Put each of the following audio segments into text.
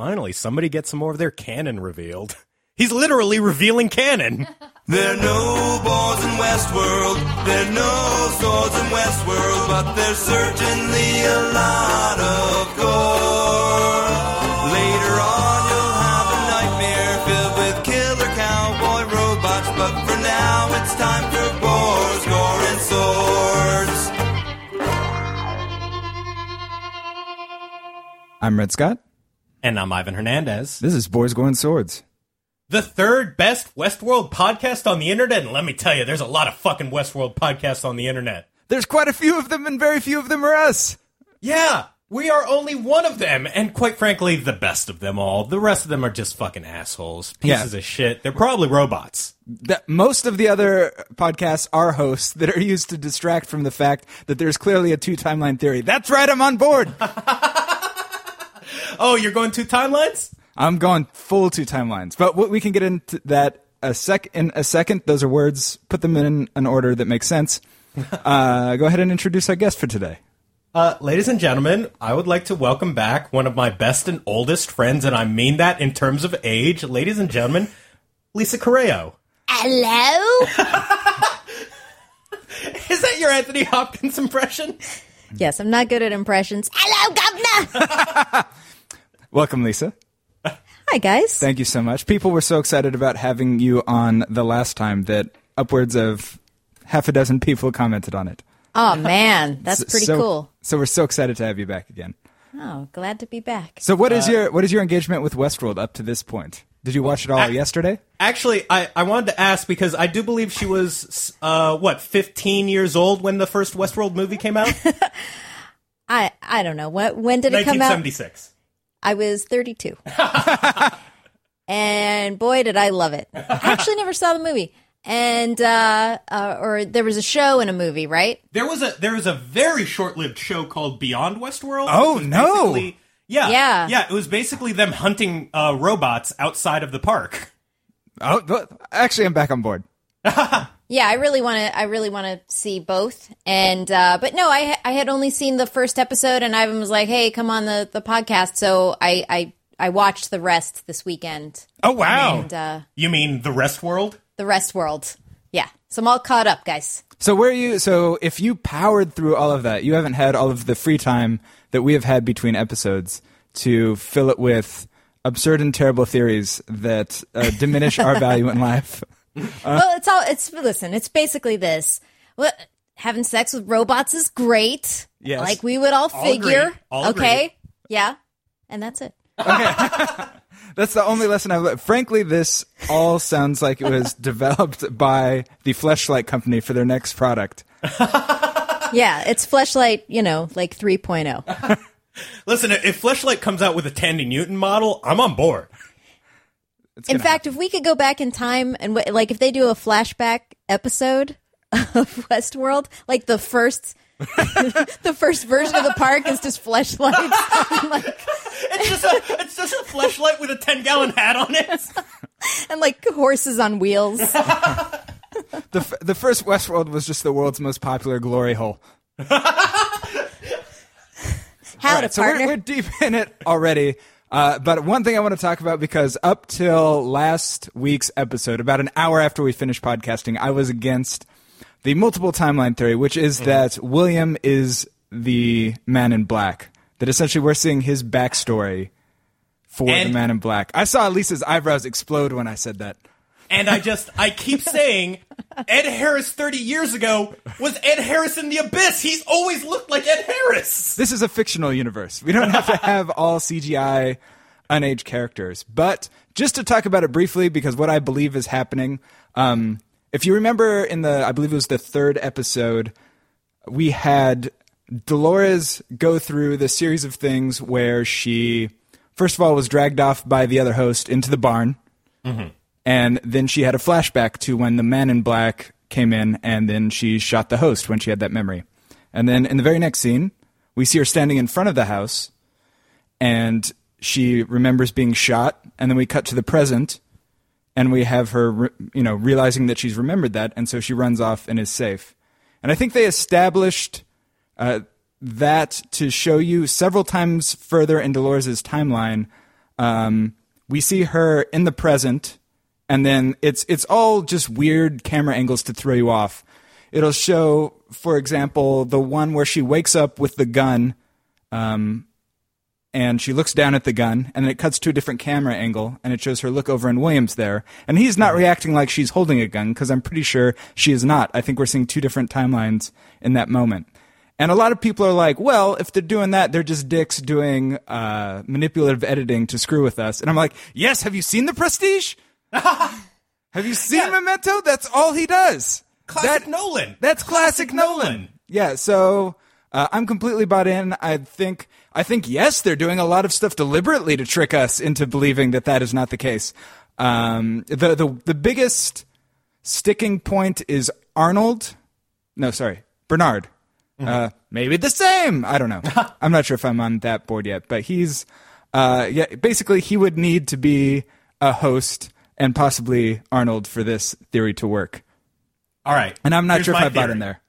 Finally, somebody gets some more of their canon revealed. He's literally revealing canon. There are no boars in Westworld, there are no swords in Westworld, but there's certainly a lot of gore. Later on, you'll have a nightmare filled with killer cowboy robots, but for now, it's time for boars, gore, and swords. I'm Red Scott. And I'm Ivan Hernandez. This is Boars Gore and Swords. The third best Westworld podcast on the internet. And let me tell you, there's a lot of fucking Westworld podcasts on the internet. There's quite a few of them, and very few of them are us. Yeah, we are only one of them, and quite frankly, the best of them all. The rest of them are just fucking assholes, pieces Yeah. of shit. They're probably robots. That most of the other podcasts are hosts that are used to distract from the fact that there's clearly a two timeline theory. That's right, I'm on board. Oh, you're going two timelines? I'm going full two timelines, but what we can get into that a sec in a second. Those are words. Put them in an order that makes sense. Uh, go ahead and introduce our guest for today. Uh, ladies and gentlemen, I would like to welcome back one of my best and oldest friends, and I mean that in terms of age. Ladies and gentlemen, Lisa Correo. Hello? Is that your Anthony Hopkins impression? yes, I'm not good at impressions. Hello, Governor! Welcome, Lisa. Hi, guys. Thank you so much. People were so excited about having you on the last time that upwards of half a dozen people commented on it. oh, man. That's pretty so, cool. So we're so excited to have you back again. Oh, glad to be back. So what is your what is your engagement with Westworld up to this point? Did you watch it all I- yesterday? Actually, I, I wanted to ask because I do believe she was, uh, what, 15 years old when the first Westworld movie came out? I I don't know. What, when did it come out? 1976. I was 32. and boy, did I love it. I actually never saw the movie. And, uh, uh, or there was a show and a movie, right? There was a there was a very short lived show called Beyond Westworld. Oh, no. Yeah, Yeah. yeah. It was basically them hunting uh, robots outside of the park. Oh, actually, I'm back on board. Yeah, I really want to. I really want to see both. And uh, but no, I I had only seen the first episode, and Ivan was like, "Hey, come on the the podcast." So I I I watched the rest this weekend, Oh wow! and uh, You mean the rest world? the rest world. Yeah, so I'm all caught up, guys. So where are you? So if you powered through all of that, you haven't had all of the free time that we have had between episodes to fill it with absurd and terrible theories that uh, diminish our value in life. well, it's all. It's listen. It's basically this. Well, having sex with robots is great. Yes. like we would all figure. agree. All okay, agree. yeah, and that's it. Okay. That's the only lesson I've learned. Frankly, this all sounds like it was developed by the Fleshlight Company for their next product. Yeah, it's Fleshlight. You know, like oh. 3.0. Listen, if Fleshlight comes out with a Thandie Newton model, I'm on board. In fact, if we could go back in time and w- like if they do a flashback episode of Westworld, like the first the first version of the park is just fleshlights like It's just a it's just a fleshlight with a ten gallon hat on it. and like horses on wheels. The, f- the first Westworld was just the world's most popular glory hole. How All to right, so we're, we're deep in it already. Uh, but one thing I want to talk about because up till last week's episode, about an hour after we finished podcasting, I was against the multiple timeline theory, which is that William is the man in black. That essentially we're seeing his backstory for the man in black. I saw Lisa's eyebrows explode when I said that. And I just I keep saying Ed Harris 30 years ago was Ed Harris in the Abyss. He's always looked like Ed Harris. This is a fictional universe. We don't have to have all CGI unaged characters. But just to talk about it briefly, because what I believe is happening, um, if you remember in the, I believe it was the third episode, we had Dolores go through the series of things where she, first of all, was dragged off by the other host into the barn. And then she had a flashback to when the man in black came in, and then she shot the host when she had that memory. And then in the very next scene, we see her standing in front of the house, and she remembers being shot. And then we cut to the present, and we have her, you know, realizing that she's remembered that, and so she runs off and is safe. And I think they established uh, that to show you several times further in Dolores' timeline Um, we see her in the present, and then it's it's all just weird camera angles to throw you off. It'll show, for example, the one where she wakes up with the gun, um, and she looks down at the gun, and then it cuts to a different camera angle, and it shows her look over and Williams there, and he's not reacting like she's holding a gun because I'm pretty sure she is not. I think we're seeing two different timelines in that moment. And a lot of people are like, well, if they're doing that, they're just dicks doing uh, manipulative editing to screw with us. And I'm like, yes, have you seen The Prestige? have you seen Yeah. Memento? That's all he does. Classic That- Nolan. That's classic, Nolan. Yeah, so uh, I'm completely bought in. I think I think yes, they're doing a lot of stuff deliberately to trick us into believing that that is not the case. Um, the the the biggest sticking point is Arnold. No, sorry, Bernard. Uh, maybe the same. I don't know. I'm not sure if I'm on that board yet, but he's uh, yeah. Basically, he would need to be a host and possibly Arnold for this theory to work. All right. And I'm not Here's sure if my I bought theory. in there.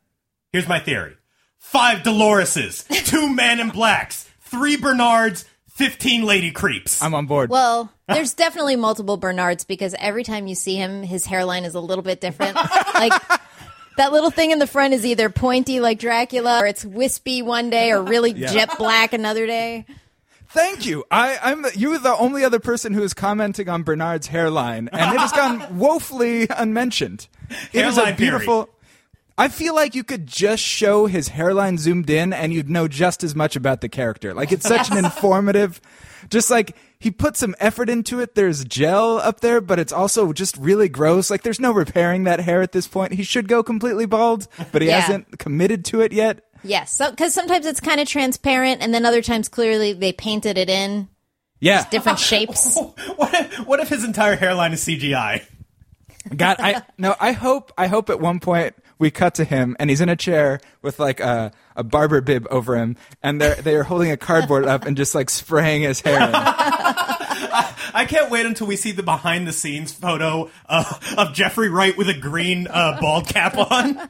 Here's my theory. Five Doloreses, two men in Blacks, three Bernards, 15 Lady Creeps. I'm on board. Well, there's definitely multiple Bernards because every time you see him, his hairline is a little bit different. like that little thing in the front is either pointy like Dracula, or it's wispy one day, or really jet black another day. Thank you. I, I'm the, you are the only other person who is commenting on Bernard's hairline, and it has gone woefully unmentioned. It is a beautiful. I feel like you could just show his hairline zoomed in, and you'd know just as much about the character. Like it's such an informative. Just like he put some effort into it. There's gel up there, but it's also just really gross. Like there's no repairing that hair at this point. He should go completely bald, but he Yeah. hasn't committed to it yet. Yes, because sometimes it's kind of transparent, and then other times clearly they painted it in Yeah, different shapes. what, if, what if his entire hairline is CGI? God, I no, I hope I hope at one point we cut to him and he's in a chair with like a, a barber bib over him, and they're they're holding a cardboard up and just like spraying his hair. in. I can't wait until we see the behind the scenes photo uh, of Jeffrey Wright with a green uh, bald cap on.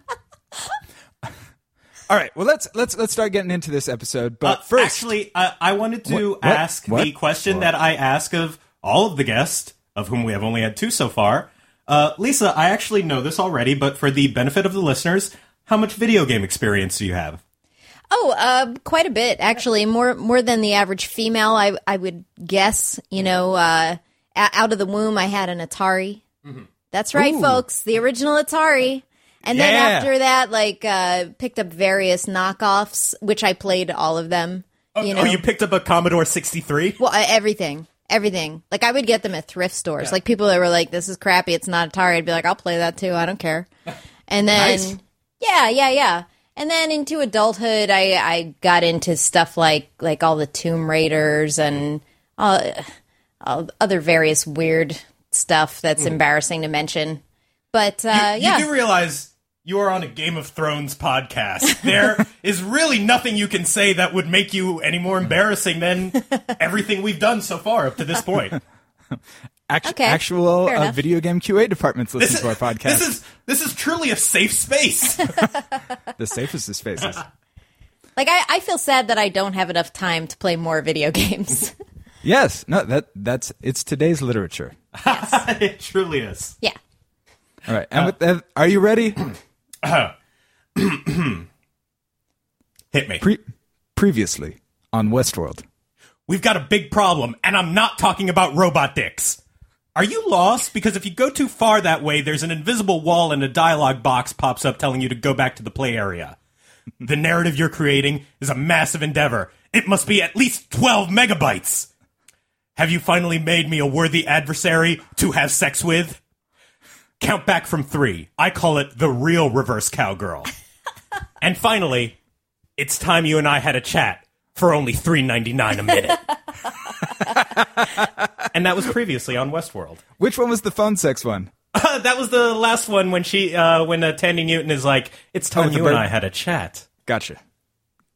All right, well let's let's let's start getting into this episode. But Uh, first, actually, uh, I wanted to What? What? ask What? the question that I ask of all of the guests, of whom we have only had two so far. Uh, Lisa, I actually know this already, but for the benefit of the listeners, how much video game experience do you have? Oh, uh, quite a bit actually. More more than the average female, I I would guess. You know, uh, out of the womb, I had an Atari. That's right, folks, the original Atari. And then after that, like uh, picked up various knockoffs, which I played all of them. you know, Oh, you picked up a Commodore 63? well, uh, everything, everything. Like I would get them at thrift stores. Like people that were like, "This is crappy. It's not Atari." I'd be like, "I'll play that too. I don't care." And then, Nice. yeah, yeah, yeah. And then into adulthood, I I got into stuff like like all the Tomb Raiders and all, all other various weird stuff that's embarrassing to mention. But uh, you yeah, do realize you are on a Game of Thrones podcast. There is really nothing you can say that would make you any more embarrassing than everything we've done so far up to this point. act- Okay, actual uh, video game QA departments listen to our podcast. This is this is truly a safe space. the safest of spaces. like I, I feel sad that I don't have enough time to play more video games. yes, no, that that's it's today's literature. Yes. it truly is. yeah. All right, and with that, are you ready? Hit me. Pre- previously on Westworld. We've got a big problem, and I'm not talking about robot dicks. Are you lost? Because if you go too far that way, there's an invisible wall and a dialogue box pops up telling you to go back to the play area. The narrative you're creating is a massive endeavor. It must be at least 12 megabytes. Have you finally made me a worthy adversary to have sex with? Count back from three. I call it the real reverse cowgirl. and finally, it's time you and I had a chat for only three ninety nine a minute. and that was previously on Westworld. Which one was the phone sex one? that was the last one when she, uh, when uh, Thandie Newton is like, "It's time with the you and. I had a chat." Gotcha.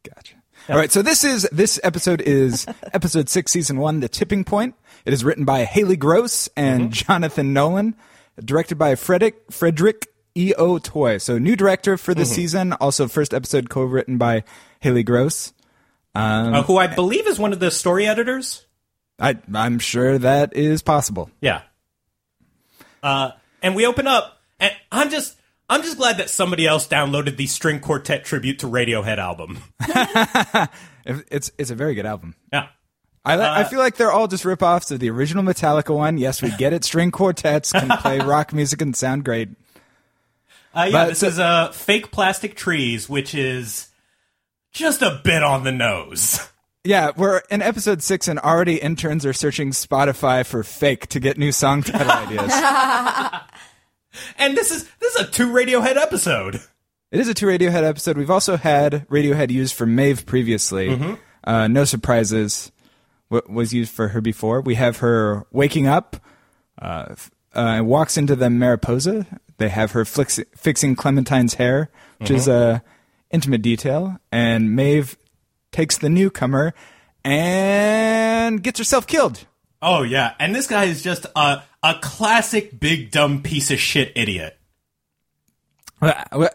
Gotcha. All right, so this is this episode is episode six, season one, the tipping point. It is written by Halley Gross and Jonathan Nolan, directed by Frederick Frederick E. O. Toye. So new director for the season. Also, first episode co-written by Halley Gross. Uh, who I believe is one of the story editors. I, I'm sure that is possible. Yeah. Uh, and we open up, and I'm just, I'm just glad that somebody else downloaded the String Quartet tribute to Radiohead album. It's it's a very good album. Yeah. I, li- I Uh, feel like they're all just ripoffs of the original Metallica one. Yes, we get it. String quartets can play rock music and sound great. Uh, yeah, But this so- is uh, Fake Plastic Trees, which is just a bit on the nose. Yeah, we're in episode six, and already interns are searching Spotify for fake to get new song title ideas. And this is this is a two Radiohead episode. It is a two Radiohead episode. We've also had Radiohead used for Maeve previously. Uh, no surprises. What was used for her before? We have her waking up, uh, uh, walks into the Mariposa. They have her flix- fixing Clementine's hair, which is a intimate detail. And Maeve takes the newcomer and gets herself killed. Oh yeah, and this guy is just a a classic big dumb piece of shit idiot. Uh,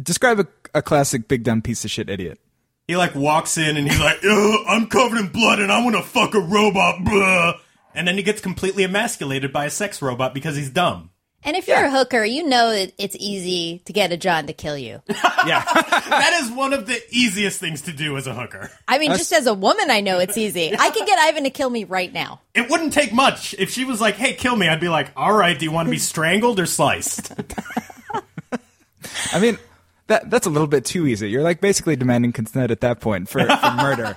Describe a, a classic big dumb piece of shit idiot. He like walks in and he's like, I'm covered in blood and I want to fuck a robot." Blah. And then he gets completely emasculated by a sex robot because he's dumb. And if you're a hooker, you know it, it's easy to get a John to kill you. Yeah. That is one of the easiest things to do as a hooker. I mean, just as a woman, I know it's easy. I could get Ivan to kill me right now. It wouldn't take much. If she was like, "Hey, kill me," I'd be like, "All right, do you want to be strangled or sliced?" I mean, that that's a little bit too easy. You're like basically demanding consent at that point for, for murder.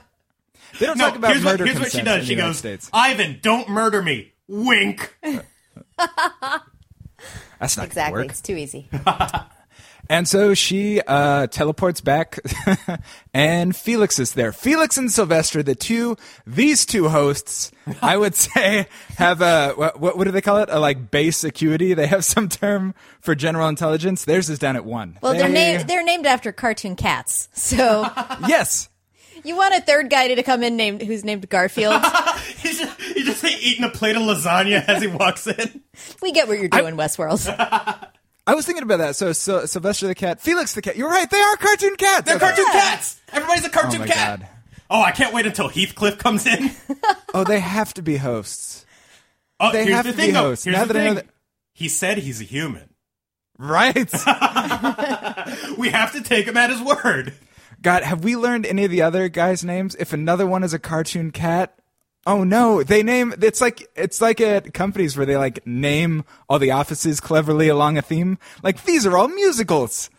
They don't No, talk about here's what, murder here's what she does. She goes, States. "Ivan, don't murder me." Wink. That's not Exactly. work. It's too easy. And so she uh, teleports back, and Felix is there. Felix and Sylvester, the two, these two hosts, I would say, have a what, what, what do they call it? A like base acuity. They have some term for general intelligence. Theirs is down at one. Well, they're named they're named after cartoon cats. So yes. you want a third guy to come in named who's named Garfield? He's just, he's just like, eating a plate of lasagna as he walks in. we get what you're doing, Westworld. I was thinking about that. So, so Sylvester the cat, Felix the cat. You're right. They are cartoon cats. They're Okay. cartoon cats. Everybody's a Oh cartoon my cat. god. Oh, I can't wait until Heathcliff comes in. Oh, they have to be hosts, Oh, They here's have the to thing, be though. hosts. Here's Now the that I know thing. that- He said he's a human. right? We have to take him at his word. God, have we learned any of the other guys' names? If another one is a cartoon cat, oh no, they name it's like it's like at companies where they like name all the offices cleverly along a theme. Like these are all musicals.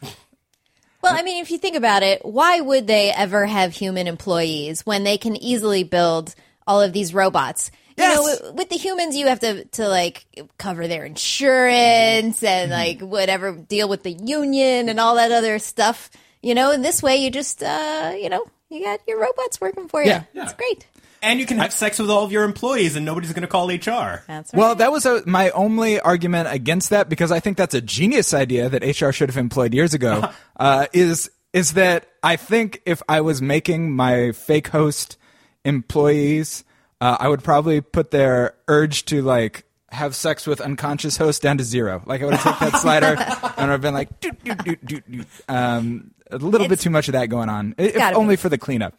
Well, I mean, if you think about it, why would they ever have human employees when they can easily build all of these robots? You know, Yes. with, with the humans, you have to to like cover their insurance and like whatever, deal with the union and all that other stuff. You know, in this way, you just uh, you know, you got your robots working for you. Yeah. It's great. And you can have sex with all of your employees, and nobody's going to call HR. That's right. Well, that was a, my only argument against that because I think that's a genius idea that HR should have employed years ago. uh, is is that I think if I was making my fake host employees, uh, I would probably put their urge to like have sex with unconscious hosts down to zero. Like I would have taken that slider and I've been like, doot, doot, doot, doot, doot. um, a little bit too much of that going on. If only be. for the cleanup.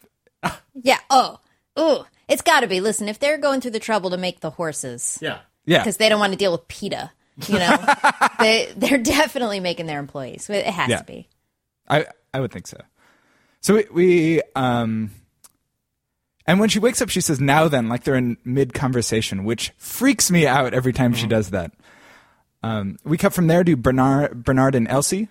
yeah. Oh, ooh, it's got to be. Listen, if they're going through the trouble to make the horses, Yeah. Yeah. because they don't want to deal with PETA. You know, they they're definitely making their employees. It has Yeah. to be. I I would think so. So we, we um and when she wakes up she says now then like they're in mid conversation which freaks me out every time she does that. Um we cut from there to Bernard Bernard and Elsie.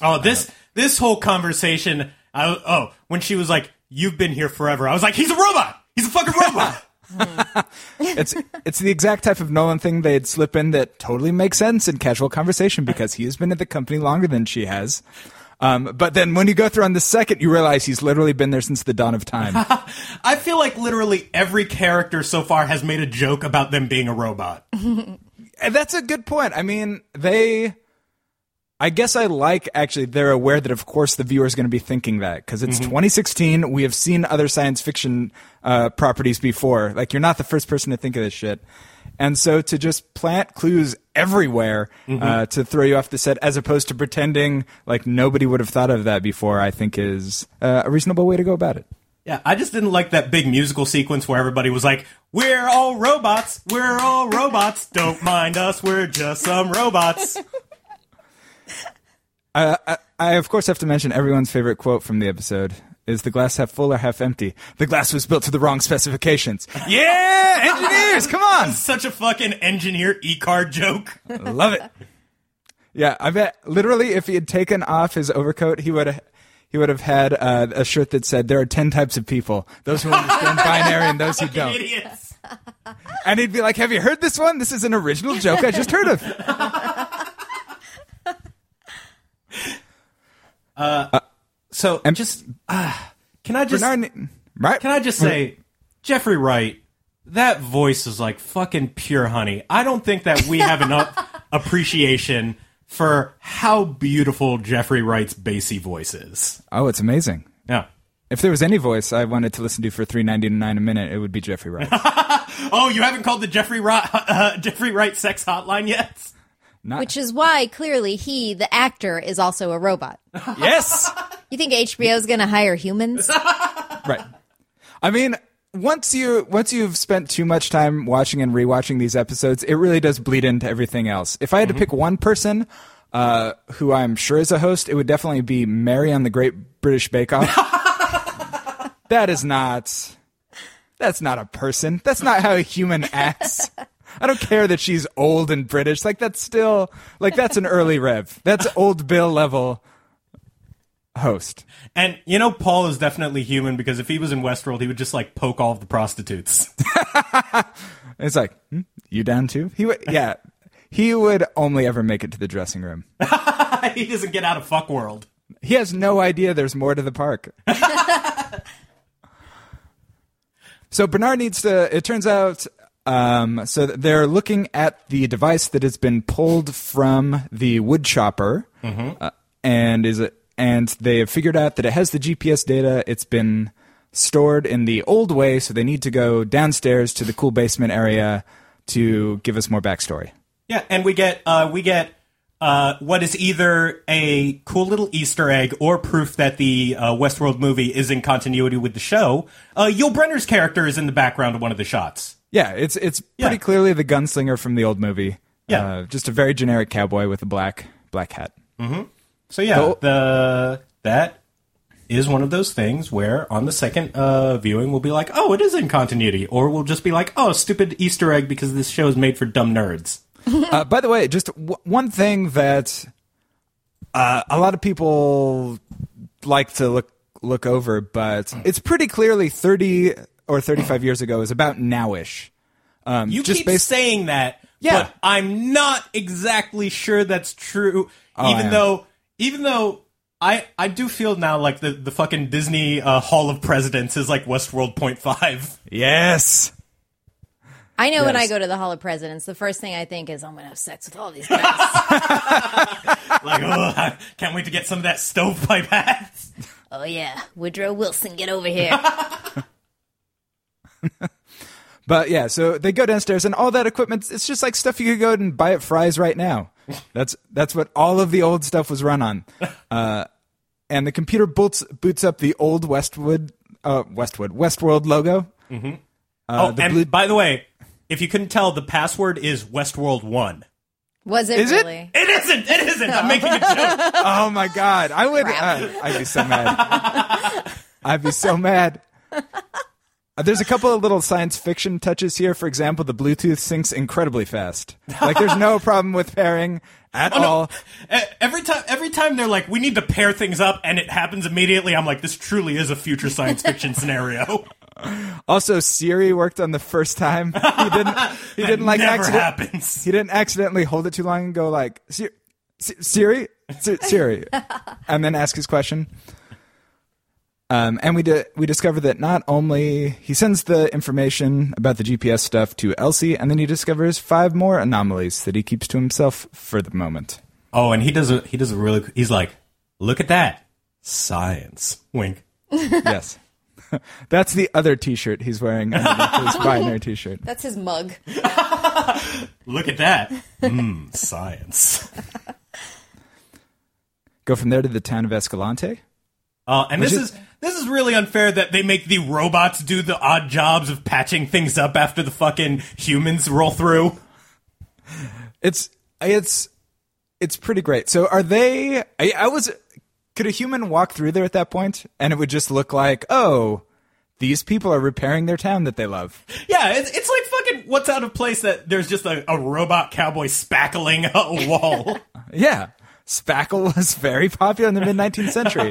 Oh, this this whole conversation. I, oh, when she was like, "You've been here forever," I was like, "He's a robot. He's a fucking robot." It's it's the exact type of Nolan thing they'd slip in that totally makes sense in casual conversation because he has been at the company longer than she has. Um, but then when you go through on the second, you realize he's literally been there since the dawn of time. I feel like literally every character so far has made a joke about them being a robot. And that's a good point. I mean, they. I guess I like actually they're aware that of course the viewer is going to be thinking that because it's 2016. We have seen other science fiction uh, properties before. Like you're not the first person to think of this shit, and so to just plant clues everywhere uh, to throw you off the set, as opposed to pretending like nobody would have thought of that before, I think is uh, a reasonable way to go about it. Yeah, I just didn't like that big musical sequence where everybody was like, "We're all robots. We're all robots. Don't mind us. We're just some robots." I, I, I of course have to mention everyone's favorite quote from the episode is the glass half full or half empty? The glass was built to the wrong specifications. Yeah, engineers, come on. Such a fucking engineer e-card joke. Love it. Yeah, I bet literally if he had taken off his overcoat, he would have he would have had uh, a shirt that said there are 10 types of people, those who understand binary and those who don't. Idiots. And he'd be like, "Have you heard this one? This is an original joke I just heard of." So And- just uh, can I just Bernard, right? can I just say, Jeffrey Wright, that voice is like fucking pure honey. I don't think that we have enough appreciation for how beautiful Jeffrey Wright's bassy voice is. Oh, it's amazing. Yeah. If there was any voice I wanted to listen to for three ninety nine a minute, it would be Jeffrey Wright. Oh, you haven't called the Jeffrey Wright, uh, Jeffrey Wright sex hotline yet? Not, Which is why clearly he, the actor, is also a robot. yes, You think HBO is going to hire humans? right. I mean, once you once you've spent too much time watching and rewatching these episodes, it really does bleed into everything else. If I had to pick one person uh, who I'm sure is a host, it would definitely be Mary on the Great British Bake Off. that is not. That's not a person. That's not how a human acts. I don't care that she's old and British. Like that's still like that's an early rev. That's old Bill level host. And you know, Paul is definitely human because if he was in Westworld, he would just like poke all of the prostitutes. It's like, hmm, you down too? He would, yeah. He would only ever make it to the dressing room. he doesn't get out of fuck world. He has no idea there's more to the park. so Bernard needs to. It turns out, um, so they're looking at the device that has been pulled from the wood chopper, uh, and is it, and they have figured out that it has the GPS data. It's been stored in the old way, so they need to go downstairs to the cool basement area to give us more backstory. Yeah, and we get uh, we get uh, what is either a cool little Easter egg or proof that the uh, Westworld movie is in continuity with the show. Uh, Yul Brynner's character is in the background of one of the shots. Yeah, it's it's pretty Yeah. clearly the gunslinger from the old movie. Yeah. uh, just a very generic cowboy with a black black hat. So yeah, So- the that is one of those things where on the second uh, viewing we'll be like, oh, it is in continuity, or we'll just be like, oh, stupid Easter egg because this show is made for dumb nerds. Uh, by the way, just w- one thing that uh, a lot of people like to look look over, but it's pretty clearly thirty or thirty five years ago is about nowish. Um, You just keep based, saying that, Yeah. but I'm not exactly sure that's true. Oh, even though, even though I I do feel now like the the fucking Disney uh, Hall of Presidents is like Westworld Point Five. yes. I know when I go to the Hall of Presidents, the first thing I think is I'm going to have sex with all these guys. Like, oh, I can't wait to get some of that stovepipe hat. oh yeah, Woodrow Wilson, get over here. But yeah, so they go downstairs and all that equipment, it's just like stuff you could go and buy at Fry's right now. That's that's what all of the old stuff was run on. Uh, and the computer boots boots up the old Westwood uh, Westwood Westworld logo. Mm-hmm. Uh, oh, and blue- by the way, if you couldn't tell, the password is Westworld One. Was it Is it? It isn't. It isn't. I'm making a joke. oh my god, I would uh, I'd be so mad. I'd be so mad. Uh, There's a couple of little science fiction touches here. For example, the Bluetooth syncs incredibly fast. Like, there's no problem with pairing at Oh, all. E- Every time, every time they're like, "We need to pair things up," and it happens immediately. I'm like, "This truly is a future science fiction scenario." Also, Siri worked on the first time. He didn't. He didn't like Never accident- happens. He didn't accidentally hold it too long and go like "Si- Si- Siri, Siri, and then ask his question. Um, and we di- we discover that not only he sends the information about the GPS stuff to Elsie, and then he discovers five more anomalies that he keeps to himself for the moment. Oh, and he does a he does a really. He's like, "Look at that, science." Wink. yes, that's the other T-shirt he's wearing underneath his binary T-shirt. That's his mug. Look at that. Mmm, science. Go from there to the town of Escalante. Uh, and this is- is this is really unfair that they make the robots do the odd jobs of patching things up after the fucking humans roll through. It's it's it's pretty great. So are they? I, I was. Could a human walk through there at that point, and it would just look like, oh, these people are repairing their town that they love. Yeah, it's, it's like fucking what's out of place that there's just a, a robot cowboy spackling a wall. Yeah, spackle was very popular in the mid 19th century.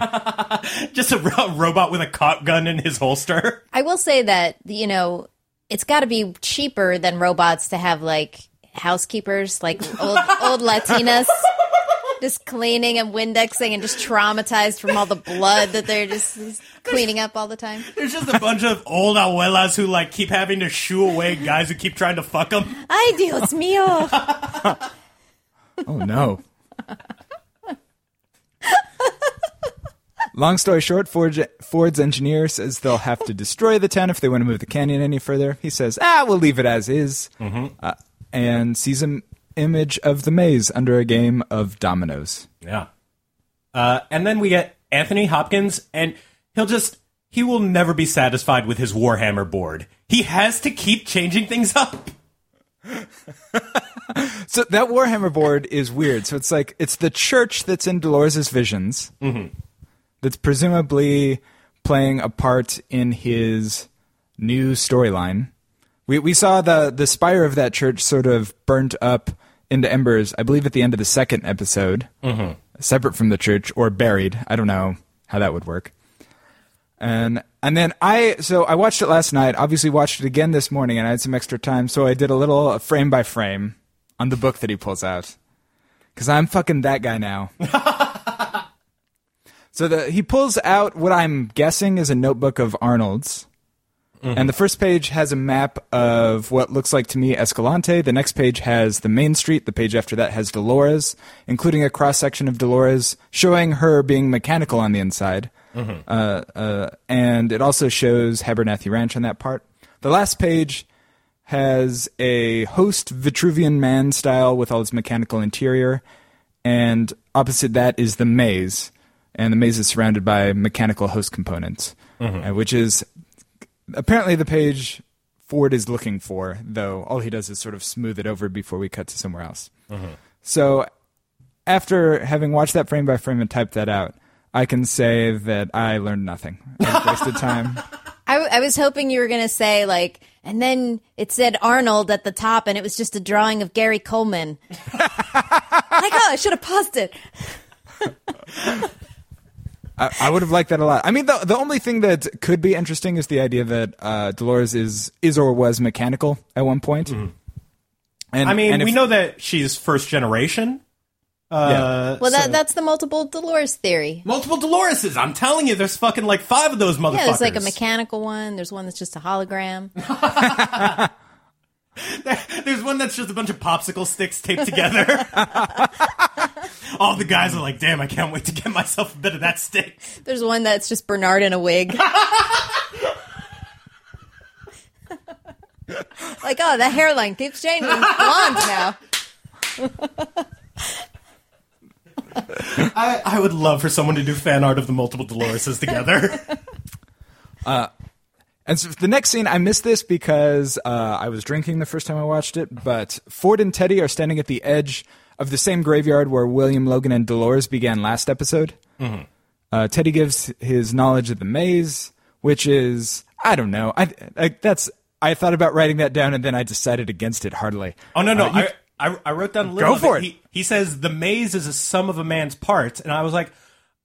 just a ro- robot with a cop gun in his holster. I will say that you know it's got to be cheaper than robots to have like housekeepers, like old old Latinas, just cleaning and Windexing and just traumatized from all the blood that they're just, just cleaning up all the time. There's just a bunch of old abuelas who like keep having to shoo away guys who keep trying to fuck them. Ay Dios mío! Oh no. Long story short, Ford, Ford's engineer says they'll have to destroy the town if they want to move the canyon any further. He says, "Ah, we'll leave it as is," uh, and sees an image of the maze under a game of dominoes. Yeah. Uh, and then we get Anthony Hopkins, and he'll just he will never be satisfied with his Warhammer board. He has to keep changing things up. So that Warhammer board is weird. So it's like it's the church that's in Dolores' visions. That's presumably playing a part in his new storyline. We we saw the the spire of that church sort of burnt up into embers. I believe at the end of the second episode, mm-hmm. separate from the church or buried. I don't know how that would work. And and then I so I watched it last night. Obviously watched it again this morning, and I had some extra time, so I did a little frame by frame on the book that he pulls out. Because I'm fucking that guy now. so the he pulls out what I'm guessing is a notebook of Arnold's. And the first page has a map of what looks like to me Escalante. The next page has the main street. The page after that has Dolores, including a cross section of Dolores showing her being mechanical on the inside. Uh, uh, and it also shows Abernathy Ranch on that part. The last page has a host Vitruvian man style with all its mechanical interior, and opposite that is the maze, and the maze is surrounded by mechanical host components, uh, which is apparently the page Ford is looking for. Though all he does is sort of smooth it over before we cut to somewhere else. So after having watched that frame by frame and typed that out, I can say that I learned nothing. I wasted time. I, I was hoping you were going to say like, and then it said Arnold at the top, and it was just a drawing of Gary Coleman. like, oh, I should have paused it. I, I would have liked that a lot. I mean, the the only thing that could be interesting is the idea that uh, Dolores is is or was mechanical at one point. And I mean, and we know that she's first generation. Uh, Well, that so- that's the multiple Dolores theory. multiple Doloreses. I'm telling you, there's fucking like five of those motherfuckers. Yeah, there's like a mechanical one. There's one that's just a hologram. There's one that's just a bunch of popsicle sticks taped together. All the guys are like, "Damn, I can't wait to get myself a bit of that stick." There's one that's just Bernard in a wig. like, oh, the hairline keeps changing. It's blonde now. I, I would love for someone to do fan art of the multiple Doloreses together. And so the next scene, I missed this because uh, I was drinking the first time I watched it. But Ford and Teddy are standing at the edge of the same graveyard where William Logan and Dolores began last episode. Uh, Teddy gives his knowledge of the maze, which is I don't know. I, I that's I thought about writing that down, and then I decided against it heartily. Oh no, no, Uh, you- I, I I wrote down a little. Go for it. it. He, he says the maze is a sum of a man's parts, and I was like,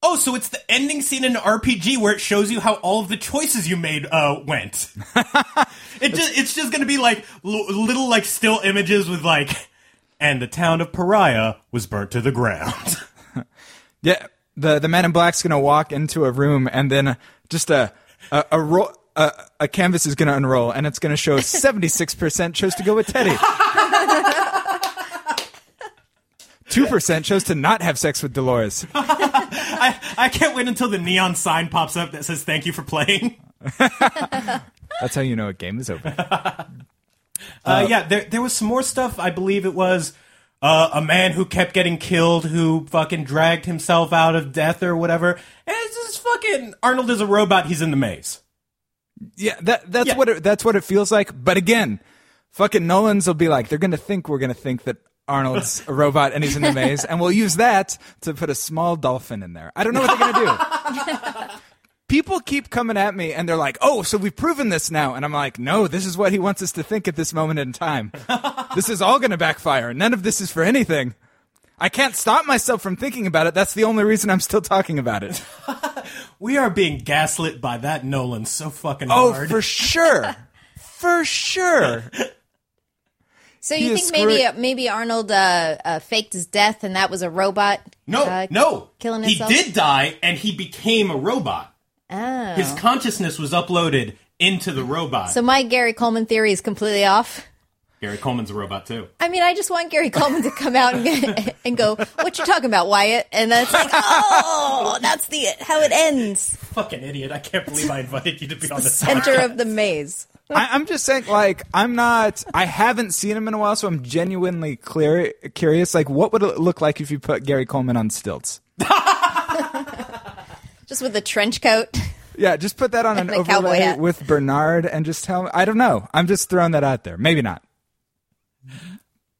oh, so it's the ending scene in an RPG where it shows you how all of the choices you made uh, went. it just it's just gonna be like l- little like still images with like, and the town of Pariah was burnt to the ground. Yeah, the the man in black's gonna walk into a room, and then just a a a, ro- a, a canvas is gonna unroll, and it's gonna show seventy six percent chose to go with Teddy. Two percent chose to not have sex with Dolores. I I can't wait until the neon sign pops up that says thank you for playing. That's how you know a game is over. Uh, yeah, there there was some more stuff. I believe it was uh, a man who kept getting killed, who fucking dragged himself out of death or whatever. And it's just fucking Arnold is a robot. He's in the maze. Yeah, that that's Yeah. what it, that's what it feels like. But again, fucking Nolan's will be like, they're gonna think we're gonna think that Arnold's a robot and he's in the maze, and we'll use that to put a small dolphin in there. I don't know what they're gonna do. People keep coming at me and they're like, "Oh, so we've proven this now," and I'm like, "No, this is what he wants us to think at this moment in time. this is all gonna backfire. None of this is for anything." I can't stop myself from thinking about it. That's the only reason I'm still talking about it. We are being gaslit by that Nolan so fucking Oh, hard. for sure. For sure. So you is think maybe screwing- maybe Arnold uh, uh, faked his death and that was a robot? no, uh, no. killing himself. he did die, and he became a robot. Oh. His consciousness was uploaded into the robot. So my Gary Coleman theory is completely off. Gary Coleman's a robot too. I mean, I just want Gary Coleman to come out and, and go, "What you talking about, Wyatt?" And that's like, "Oh, that's the how it ends." Fucking idiot! I can't believe I invited you to be on the Center of the maze. I, I'm just saying, like, I'm not. I haven't seen him in a while, so I'm genuinely clear, curious. Like, what would it look like if you put Gary Coleman on stilts? Just with a trench coat. Yeah, just put that on an cowboy overlay hat. with Bernard, and just tell. I don't know. I'm just throwing that out there. Maybe not.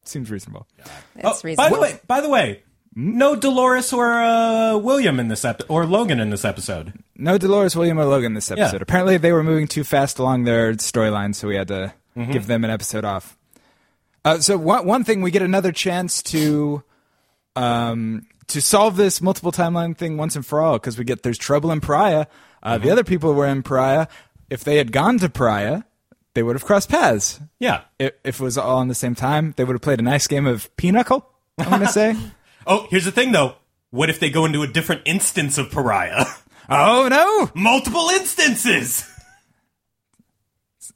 Seems reasonable. That's Oh, reasonable. by the way, by the way, no Dolores or uh, William in this episode, or Logan in this episode. No Dolores, William, or Logan this episode. Yeah. Apparently, they were moving too fast along their storyline, so we had to Mm-hmm. give them an episode off. Uh, so one one thing, we get another chance to um, to solve this multiple timeline thing once and for all because we get there's trouble in Pariah. Uh, Mm-hmm. The other people were in Pariah. If they had gone to Pariah, they would have crossed paths. Yeah. If, if it was all in the same time, they would have played a nice game of pinochle. I'm gonna say. Oh, here's the thing though. What if they go into a different instance of pariah? oh no! Multiple instances.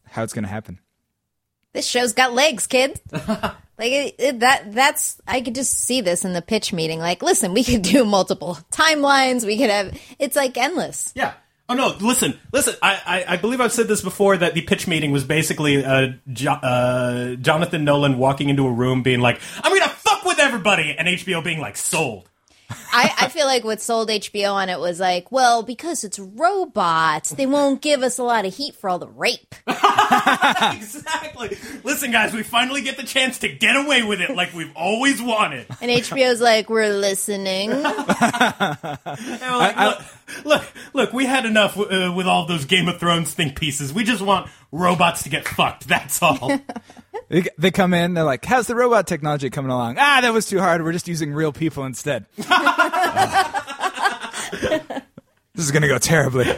How it's gonna happen? This show's got legs, kid. like it, it, that. That's I could just see this in the pitch meeting. Like, listen, we could do multiple timelines. We could have. It's like endless. Yeah. Oh no! Listen, listen. I, I, I believe I've said this before that the pitch meeting was basically uh, jo- uh, Jonathan Nolan walking into a room being like, "I'm gonna fuck with everybody," and HBO being like, "Sold." I, I feel like what sold HBO on it was like, well, because it's robots, they won't give us a lot of heat for all the rape. exactly. Listen, guys, we finally get the chance to get away with it like we've always wanted. And HBO's like, we're listening. And we're like, look, look, look, we had enough uh, with all those Game of Thrones think pieces. We just want robots to get fucked. That's all. They, they come in, they're like, "How's the robot technology coming along?" Ah, that was too hard. We're just using real people instead. this is gonna go terribly.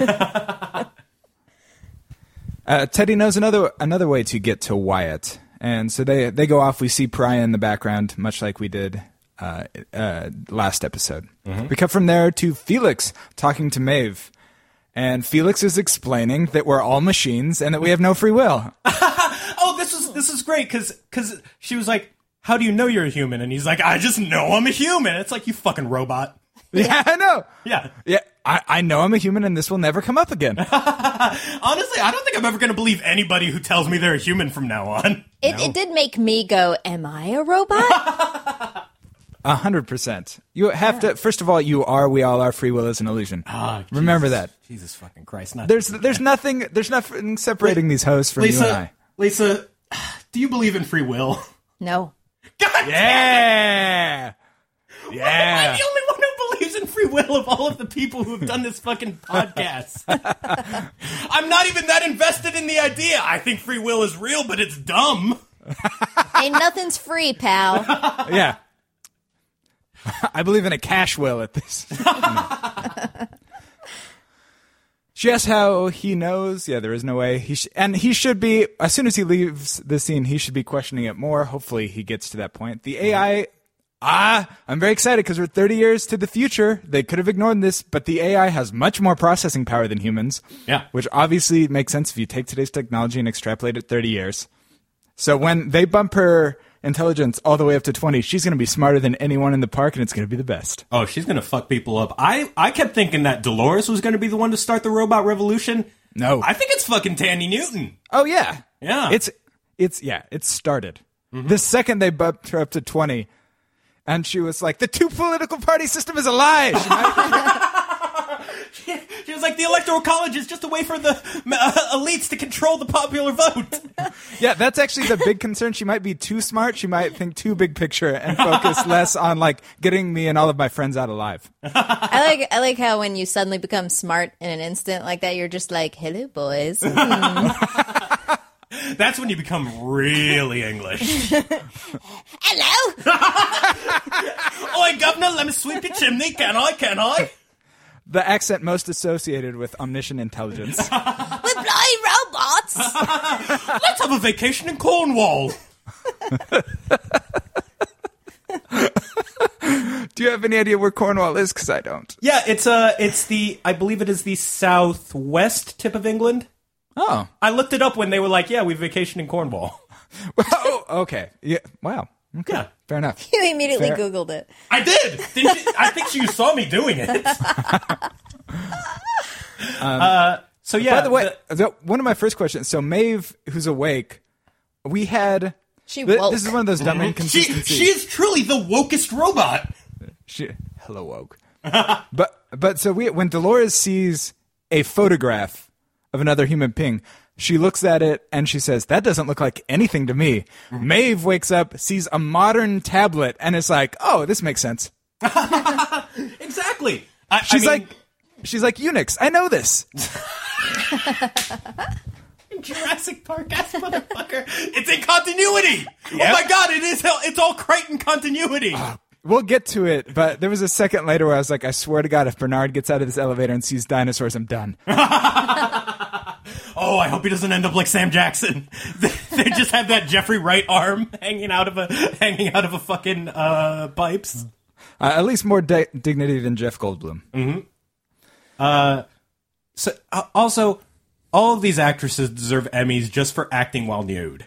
Uh, Teddy knows another another way to get to Wyatt, and so they they go off. We see Pariah in the background, much like we did uh, uh, last episode. We cut from there to Felix talking to Maeve, and Felix is explaining that we're all machines and that we have no free will. this is this is great because because she was like, "How do you know you're a human?" And he's like, "I just know I'm a human." It's like you fucking robot. yeah, I know. Yeah. Yeah, I, I know I'm a human and this will never come up again. Honestly, I don't think I'm ever going to believe anybody who tells me they're a human from now on. It, it did make me go, am I a robot? A hundred percent. You have to. First of all, you are. We all are. Free will is an illusion. Ah, Remember that. Jesus fucking Christ! Not There's there's nothing there's nothing separating these hosts from you and I. Lisa, Lisa, do you believe in free will? no. God damn it! Yeah. I'm Yeah. the only one who believes in free will of all of the people who have done this fucking podcast. I'm not even that invested in the idea. I think free will is real, but it's dumb. Ain't nothing's free, pal. Yeah. I believe in a cash will at this. She asks how he knows. Yeah, there is no way. He sh- and he should be as soon as he leaves the scene. He should be questioning it more. Hopefully, he gets to that point. The AI. Ah, I'm very excited because we're 30 years to the future. They could have ignored this, but the AI has much more processing power than humans. Yeah. Which obviously makes sense if you take today's technology and extrapolate it 30 years. So when they bump her intelligence all the way up to 20, she's going to be smarter than anyone in the park and it's going to be the best. Oh, she's gonna fuck people up. I I kept thinking that Dolores was gonna be the one to start the robot revolution. No. I think it's fucking Thandie Newton. Oh yeah. Yeah. It's it's yeah, it started. Mm-hmm. The second they bumped her up to 20, and she was like, "The two political party system is a lie." She was like, the electoral college is just a way for the uh, elites to control the popular vote. yeah, that's actually the big concern. She might be too smart. She might think too big picture and focus less on like getting me and all of my friends out alive. I like I like how when you suddenly become smart in an instant like that, you're just like, "Hello, boys." That's when you become really English. Hello. Oi, governor, let me sweep your chimney. Can I? Can I? The accent most associated with omniscient intelligence. With flying robots. Let's have a vacation in Cornwall. Do you have any idea where Cornwall is? Because I don't. Yeah, it's uh it's the I believe it is the southwest tip of England. Oh, I looked it up when they were like, "Yeah, we vacation in Cornwall." oh okay. Yeah. Wow. Okay. Yeah. Fair enough. You immediately Fair. googled it. I did. Didn't you, I think you saw me doing it. uh, so yeah. By the way, the- one of my first questions. So Maeve, who's awake, we had. She Th- woke. This is one of those dumb she inconsistencies. she is truly the wokest robot. She, hello, woke. but but so we when Dolores sees a photograph of another human being, she looks at it and she says, "That doesn't look like anything to me." Mm-hmm. Maeve wakes up, sees a modern tablet, and is like, "Oh, this makes sense." Exactly. I, She's I mean, like, she's like Unix. I know this. Jurassic Park ass motherfucker. It's in continuity. Oh my god, it is. hell- It's all Crichton continuity. Ah, we'll get to it, but there was a second later where I was like, I swear to God, if Bernard gets out of this elevator and sees dinosaurs, I'm done. Oh, I hope he doesn't end up like Sam Jackson. They, they just have that Jeffrey Wright arm hanging out of a hanging out of a fucking uh, pipes. Uh, at least more di- dignity than Jeff Goldblum. Uh. So uh, also, all of these actresses deserve Emmys just for acting while nude.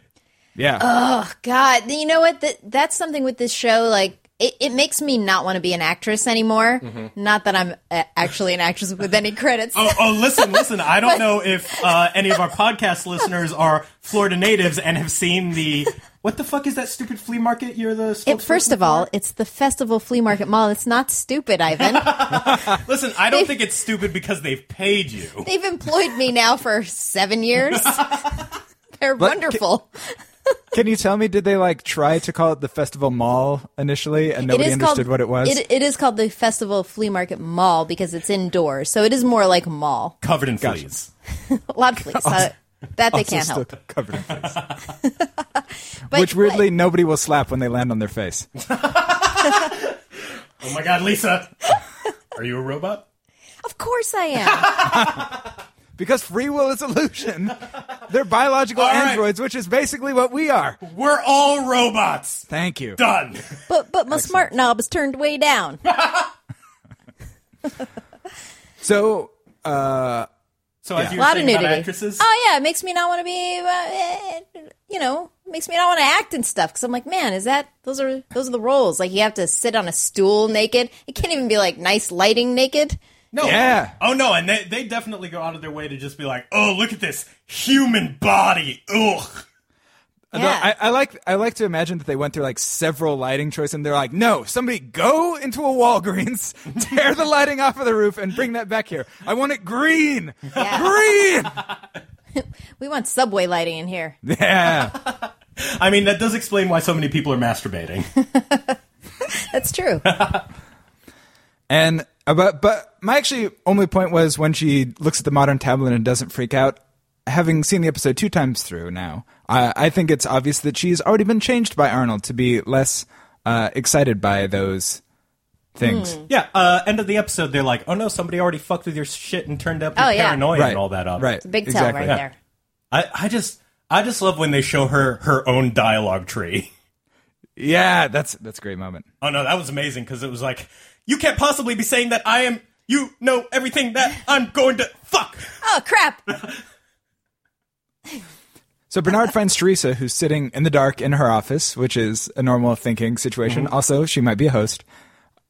Yeah. Oh God, you know what? That that's something with this show. Like, it, it makes me not want to be an actress anymore. Not that I'm uh, actually an actress with any credits. Oh, oh, listen, listen. I don't know if uh, any of our podcast listeners are Florida natives and have seen the what the fuck is that stupid flea market? You're the It, first spokesperson of all, for? it's the Festival Flea Market Mall. It's not stupid, Ivan. listen. I don't think it's stupid because they've paid you. They've employed me now for seven years. They're wonderful. Can you tell me, did they like try to call it the festival mall initially and nobody it is understood called, what it was? It, it is called the Festival Flea Market Mall because it's indoors, so it is more like a mall. Covered in Gotcha. fleas. A lot of fleas. uh, that they can't still help. Covered in face. But, Which weirdly nobody will slap when they land on their face. Oh my god, Lisa. Are you a robot? of course I am. Because free will is illusion. They're biological All right. androids, which is basically what we are. We're all robots. Thank you. Done. but but my smart knob is turned way down. So, uh, So as Yeah. you A lot of saying about nudity. actresses, Oh yeah, it makes me not want to be. Uh, you know, makes me not want to act and stuff because I'm like, man, is that those are those are the roles? Like you have to sit on a stool naked. It can't even be like nice lighting naked. No. Yeah. Oh no, and they they definitely go out of their way to just be like, oh look at this human body. Ugh. Yeah. I, I like I like to imagine that they went through like several lighting choices, and they're like, "No, somebody go into a Walgreens, tear the lighting off of the roof, and bring that back here. I want it green, Yeah. green." We want subway lighting in here. Yeah, I mean, that does explain why so many people are masturbating. That's true. and but but my actually only point was when she looks at the modern tablet and doesn't freak out. Having seen the episode two times through now, I, I think it's obvious that she's already been changed by Arnold to be less uh, excited by those things. yeah. Uh, end of the episode, they're like, oh no, somebody already fucked with your shit and turned up your Oh, yeah. paranoia Right. and all that up. Right. Big tell exactly. right Yeah. there. I, I just I just love when they show her her own dialogue tree. Yeah, that's that's a great moment. Oh no, that was amazing because it was like, you can't possibly be saying that I am. You know everything that I'm going to fuck. Oh crap! So Bernard finds Teresa, who's sitting in the dark in her office, which is a normal thinking situation. Also, she might be a host.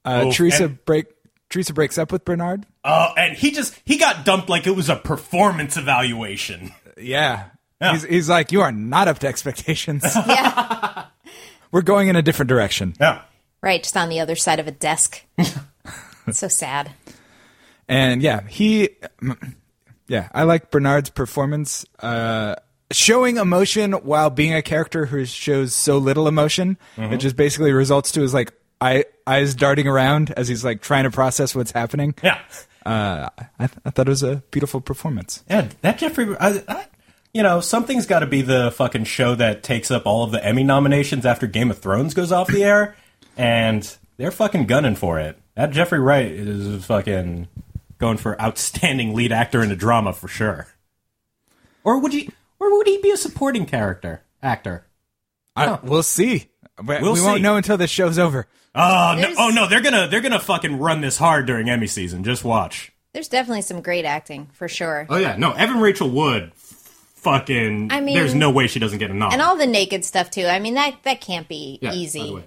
Uh, Oh, Teresa and- break Teresa breaks up with Bernard. Uh, and he just he got dumped like it was a performance evaluation. Yeah. Yeah. He's, he's like, you are not up to expectations. Yeah, We're going in a different direction. Yeah. Right, just on the other side of a desk. so sad. And yeah, he, yeah, I like Bernard's performance, uh, showing emotion while being a character who shows so little emotion. It just basically results to his like eye, eyes darting around as he's like trying to process what's happening. Yeah. Uh, I, th- I thought it was a beautiful performance. Yeah, that Jeffrey. I, I, you know, something's got to be the fucking show that takes up all of the Emmy nominations after Game of Thrones goes off the air, and they're fucking gunning for it. That Jeffrey Wright is fucking going for outstanding lead actor in a drama for sure. Or would he? Or would he be a supporting character actor? I, we'll see. But We'll we won't know until the show's over. Oh no! Oh no! They're gonna they're gonna fucking run this hard during Emmy season. Just watch. There's definitely some great acting for sure. Oh yeah, no. Evan Rachel Wood, fucking. I mean- there's no way she doesn't get a nod. And all the naked stuff too. I mean that that can't be Yeah, by the easy.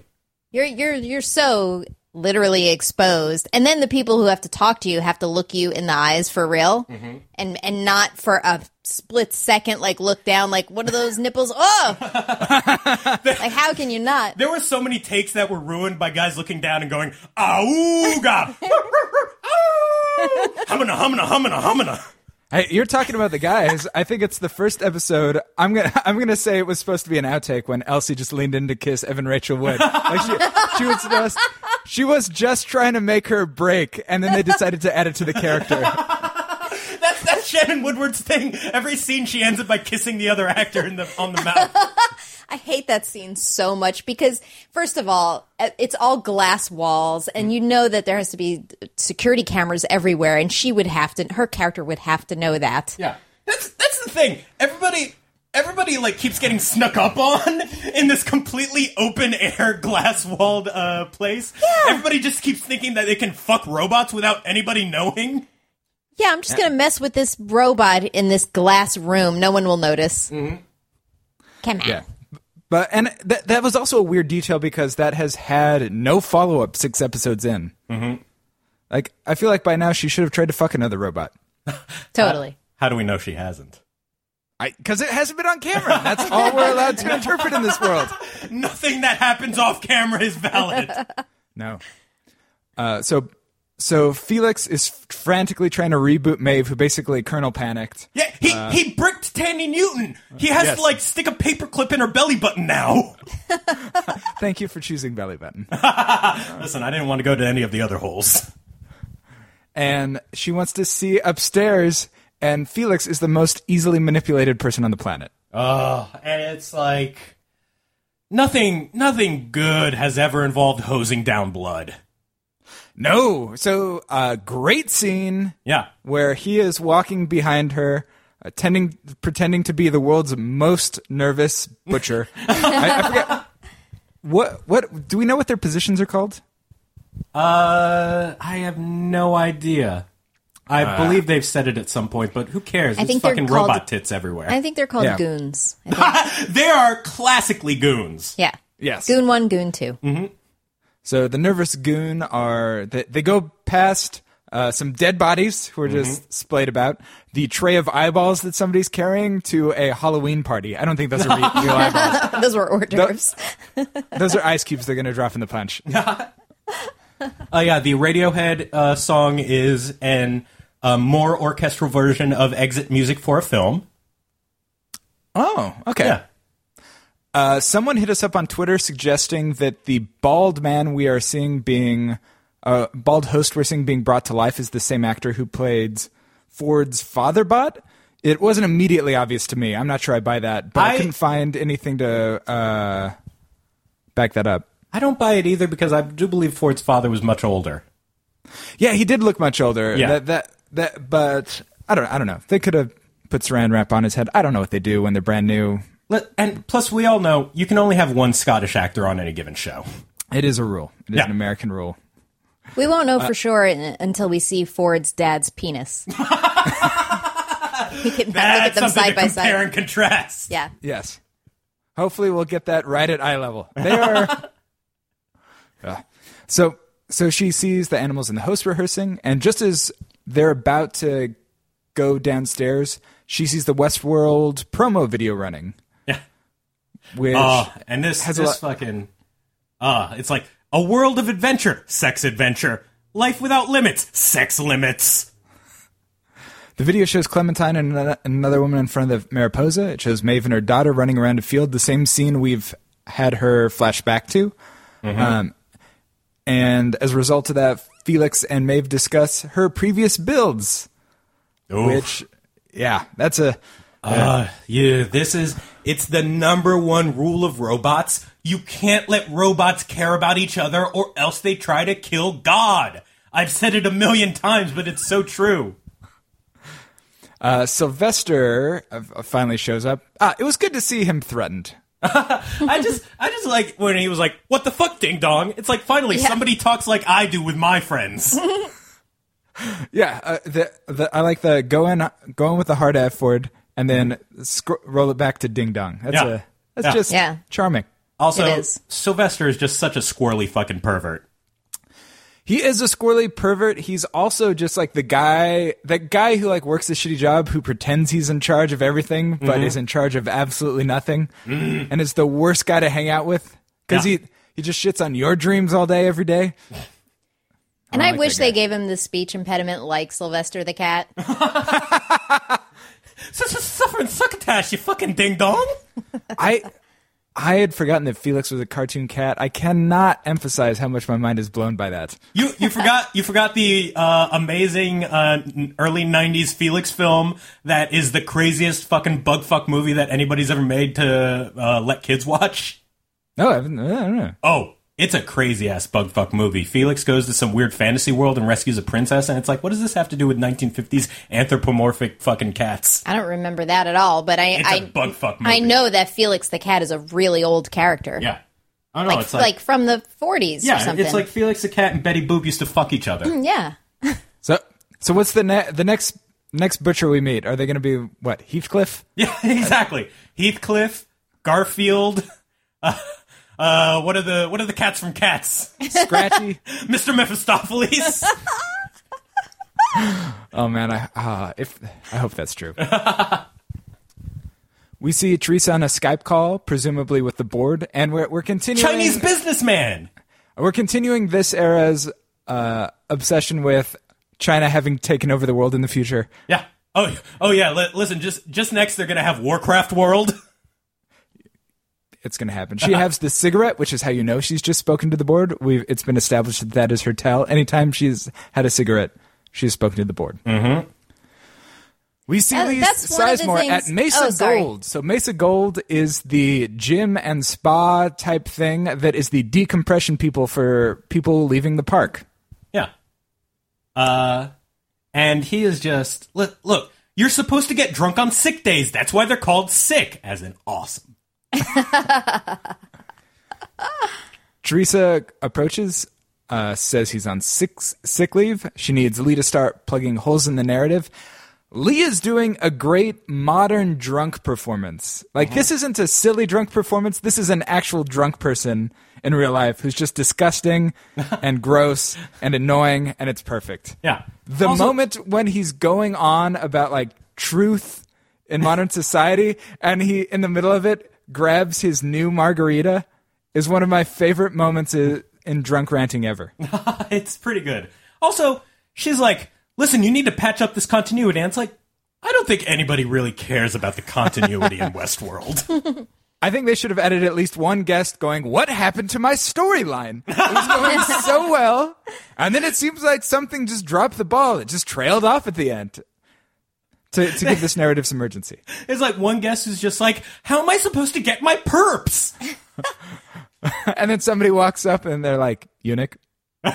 Way. You're you're you're so literally exposed. And then the people who have to talk to you have to look you in the eyes for real. Mm-hmm. And and not for a split second like look down like what are those nipples? Oh. like how can you not? There were so many takes that were ruined by guys looking down and going, "Auga!" Hummina, hummina, hummina, hummina. Hey, you're talking about the guys. I think it's the first episode. I'm gonna I'm gonna say it was supposed to be an outtake when Elsie just leaned in to kiss Evan Rachel Wood. Like she, she was just she was just trying to make her break, and then they decided to add it to the character. That's that's Shannon Woodward's thing. Every scene, she ends up by kissing the other actor in the on the mouth. I hate that scene so much because, first of all, uh, it's all glass walls, and you know that there has to be security cameras everywhere, and she would have to, her character would have to know that. Yeah, that's that's the thing. Everybody. Everybody like keeps getting snuck up on in this completely open air glass walled uh, place. Yeah. Everybody just keeps thinking that they can fuck robots without anybody knowing. Yeah, I'm just going to mess with this robot in this glass room. No one will notice. Come on. Yeah. But and that that was also a weird detail because that has had no follow up six episodes in. Mm-hmm. Like I feel like by now she should have tried to fuck another robot. Totally. How do we know she hasn't? I Because it hasn't been on camera. That's all we're allowed to interpret in this world. Nothing that happens off camera is valid. No. Uh, so so Felix is frantically trying to reboot Maeve, who basically kernel panicked. Yeah, he uh, he bricked Thandie Newton. He has Yes. to like stick a paperclip in her belly button now. Thank you for choosing belly button. Listen, I didn't want to go to any of the other holes. and she wants to see upstairs. And Felix is the most easily manipulated person on the planet. Oh, and it's like nothing nothing good has ever involved hosing down blood. No. So, uh, great scene Yeah. where he is walking behind her, uh, tending, pretending to be the world's most nervous butcher. I, I forget. What, what, do we know what their positions are called? Uh, I have no idea. I believe they've said it at some point, but who cares? I There's think they're fucking called- robot tits everywhere. I think they're called Yeah. goons. They are classically goons. Yeah. Yes. Goon one, goon 2 So the nervous goon are, they, they go past, uh, some dead bodies who are just splayed about, the tray of eyeballs that somebody's carrying to a Halloween party. I don't think those are re- real eyeballs. Those were hors d'oeuvres. Those are ice cubes they're going to drop in the punch. Oh yeah, the Radiohead uh, song is an a more orchestral version of exit music for a film. Oh, okay. Yeah. Uh, someone hit us up on Twitter suggesting that the bald man we are seeing being, uh, bald host we're seeing being brought to life is the same actor who played Ford's father bot. It wasn't immediately obvious to me. I'm not sure I buy that, but I, I- couldn't find anything to uh, back that up. I don't buy it either because I do believe Ford's father was much older. Yeah, he did look much older. Yeah. That, that, that, but I don't, I don't know. They could have put saran wrap on his head. I don't know what they do when they're brand new. Let- And plus, we all know you can only have one Scottish actor on any given show. It is a rule. It is Yeah. an American rule. We won't know uh, for sure in, until we see Ford's dad's penis. we can look at them side to by side. and contrast. Yeah. Yes. Hopefully, we'll get that right at eye level. They are. Ugh. so, so she sees the animals in the host rehearsing, and just as they're about to go downstairs, she sees the Westworld promo video running. Which Oh, and this Has this fucking uh it's like A world of adventure, sex adventure. Life without limits, sex limits. The video shows Clementine and another woman in front of Mariposa. It shows Maeve and her daughter running around a field, the same scene we've had her flashback to. Um, and as a result of that, Felix and Maeve discuss her previous builds, which, yeah, that's a. Uh, yeah, this is it's the number one rule of robots. You can't let robots care about each other or else they try to kill God. I've said it a million times, but it's so true. Uh, Sylvester uh, finally shows up. Ah, it was good to see him threatened. I just I just like when he was like, "What the fuck, ding dong?" It's like finally Yeah. somebody talks like I do with my friends. Yeah, uh, the, the I like the going going with the hard F word and then mm-hmm. scr- roll it back to ding dong. That's Yeah. a that's Yeah. just Yeah. charming. Also, It is. Sylvester is just such a squirrely fucking pervert. He is a squirrely pervert. He's also just like the guy, that guy who like works a shitty job, who pretends he's in charge of everything, but mm-hmm. is in charge of absolutely nothing, mm. and is the worst guy to hang out with because Yeah. he he just shits on your dreams all day, every day. And I I, like wish that they gave him the speech impediment like Sylvester the cat. Such a suffering succotash, you fucking ding dong. I I had forgotten that Felix was a cartoon cat. I cannot emphasize how much my mind is blown by that. You you forgot you forgot the uh, amazing uh, early '90s Felix film that is the craziest fucking bug fuck movie that anybody's ever made to uh, let kids watch. No, I, I don't know. Oh, it's a crazy ass bug fuck movie. Felix goes to some weird fantasy world and rescues a princess, and it's like, what does this have to do with 1950s anthropomorphic fucking cats? I don't remember that at all, but I It's I a bug fuck movie. I know that Felix the cat is a really old character. Yeah, I don't know. Like, it's like like, from the 40s or yeah, something. it's like Felix the cat and Betty Boop used to fuck each other. yeah. So so what's the ne- the next next butcher we meet? Are they going to be what Heathcliff? Yeah, exactly. Heathcliff, Garfield. Uh, uh, what are the what are the cats from Cats? Scratchy? Mr. Mephistopheles. Oh man, I uh, if I hope that's true. we see Teresa on a Skype call, presumably with the board, and we're we're continuing Chinese businessman. we're continuing this era's uh, obsession with China having taken over the world in the future. Yeah. Oh, oh yeah. Li- listen, just just next they're gonna have Warcraft World. It's going to happen. She has the cigarette, which is how you know she's just spoken to the board. We've it's been established that that is her tell. Anytime she's had a cigarette, she's spoken to the board. Mm-hmm. We see That- Lee that's the Sizemore at Mesa oh. Gold. So Mesa Gold is the gym and spa type thing that is the decompression people for people leaving the park. Yeah. Uh, and he is just look. Look, you're supposed to get drunk on sick days. That's why they're called sick, as in awesome. Teresa approaches, uh, says he's on sick, sick leave. She needs Lee to start plugging holes in the narrative. Lee is doing a great modern drunk performance. Like, this isn't a silly drunk performance. This is an actual drunk person in real life who's just disgusting and gross and annoying, and it's perfect. Yeah. The Also- moment when he's going on about like truth in modern society and he in the middle of it grabs his new margarita is one of my favorite moments i- in drunk ranting ever. it's pretty good. Also, she's like, "Listen, you need to patch up this continuity." And it's like, I don't think anybody really cares about the continuity in Westworld. I think they should have added at least one guest going, "What happened to my storyline?" It was going so well, and then it seems like something just dropped the ball. It just trailed off at the end. To, to give this narrative some urgency. It's like one guest who's just like, "How am I supposed to get my perps?" And then somebody walks up and they're like, eunuch.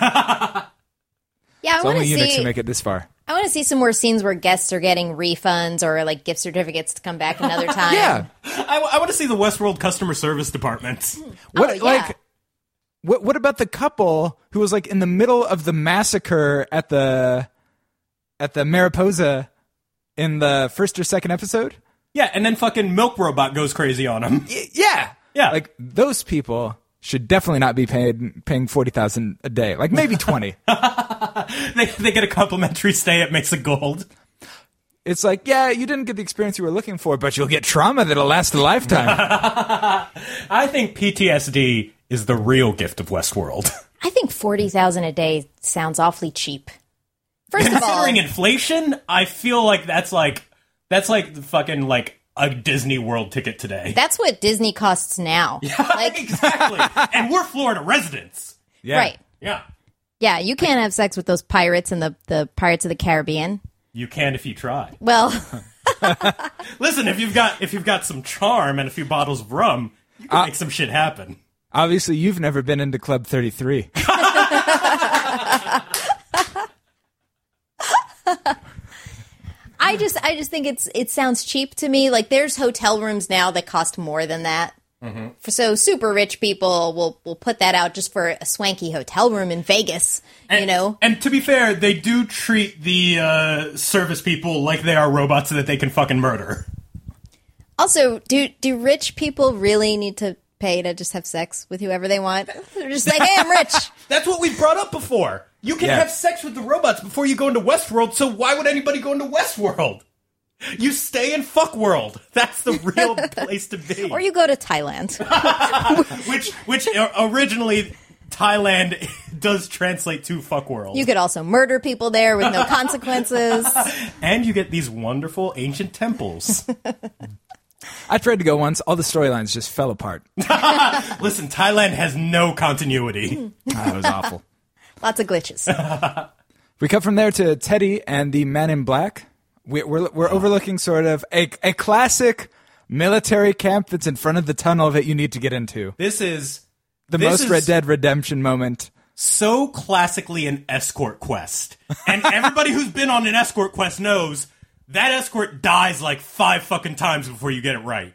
Yeah, I It's want only to eunuchs who see. make it this far. I want to see some more scenes where guests are getting refunds or like gift certificates to come back another time. Yeah. I, want to see the Westworld customer service department. Hmm. What Oh, yeah. like what what about the couple who was like in the middle of the massacre at the at the Mariposa in the first or second episode? Yeah, and then fucking Milk Robot goes crazy on him. Y- yeah. Yeah. Like those people should definitely not be paid paying 40,000 a day. Like maybe 20. They, they get a complimentary stay at Mesa Gold. it's like, yeah, you didn't get the experience you were looking for, but you'll get trauma that'll last a lifetime. I think PTSD is the real gift of Westworld. I think forty thousand a day sounds awfully cheap. First of all, Considering inflation, I feel like that's like that's like the fucking like a Disney World ticket today. that's what Disney costs now. Like, exactly. and we're Florida residents. Yeah. right? Yeah. Yeah, you can't have sex with those pirates and the the Pirates of the Caribbean. You can if you try. Well, Listen, if you've got if you've got some charm and a few bottles of rum, you can uh, make some shit happen. Obviously, you've never been into Club 33. I just I just think it's it sounds cheap to me. Like there's hotel rooms now that cost more than that. For, so super rich people will will put that out just for a swanky hotel room in Vegas. you know, And to be fair, they do treat the uh, service people like they are robots that they can fucking murder. Also, do do rich people really need to pay to just have sex with whoever they want? They're just like, hey, I'm rich. That's what we brought up before. You can Yeah. have sex with the robots before you go into Westworld, so why would anybody go into Westworld? You stay in fuck world. That's the real place to be. Or you go to Thailand. which which o- originally Thailand does translate to fuck world. You could also murder people there with no consequences. and you get these wonderful ancient temples. I tried to go once. All the storylines just fell apart. Listen, Thailand has no continuity. Ah, that was awful. Lots of glitches. We cut from there to Teddy and the Man in Black. We, we're we're ah. overlooking sort of a a classic military camp that's in front of the tunnel that you need to get into. This is The this most is Red Dead Redemption moment. so classically an escort quest. And everybody who's been on an escort quest knows that escort dies like five fucking times before you get it right.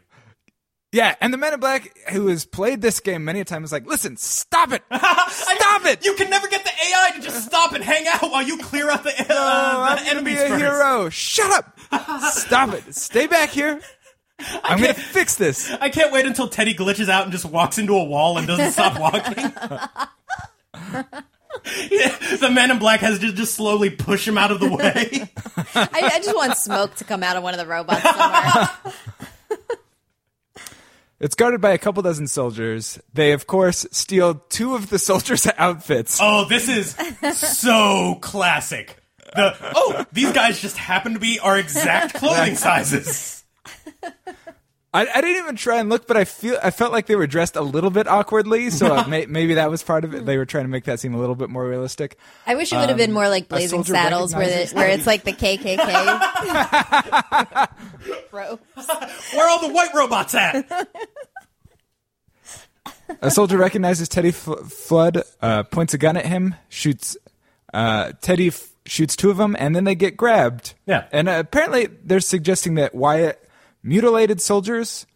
Yeah, and the Man in Black, who has played this game many a time, is like, "Listen, stop it, stop it! You can never get the AI to just stop and hang out while you clear out the, uh, I'm the gonna be a first. hero. Shut up! Stop it! Stay back here. I'm gonna fix this." I can't wait until Teddy glitches out and just walks into a wall and doesn't stop walking. Yeah, the man in black has to just slowly push him out of the way. I, I just want smoke to come out of one of the robots somewhere. It's guarded by a couple dozen soldiers. They, of course, steal two of the soldiers' outfits. Oh, this is so classic. The oh, these guys just happen to be our exact clothing sizes. I, I didn't even try and look, but I feel I felt like they were dressed a little bit awkwardly, so uh, may, maybe that was part of it. They were trying to make that seem a little bit more realistic. I wish it would have been more like Blazing Saddles, where the, where it's like the KKK. Bro, Where are all the white robots at? A soldier recognizes Teddy F- Flood, uh, points a gun at him, shoots. Uh, Teddy f- shoots two of them, and then they get grabbed. Yeah. And uh, apparently, they're suggesting that Wyatt mutilated soldiers,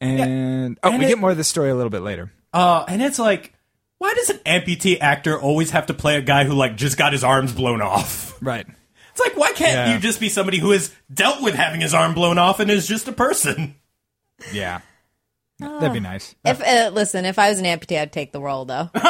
and oh, And we it- get more of the story a little bit later. Uh, and it's like, why does an amputee actor always have to play a guy who like just got his arms blown off? Right. It's like, why can't Yeah. you just be somebody who has dealt with having his arm blown off and is just a person? Yeah. That'd be nice. if uh, listen, if I was an amputee, I'd take the role though.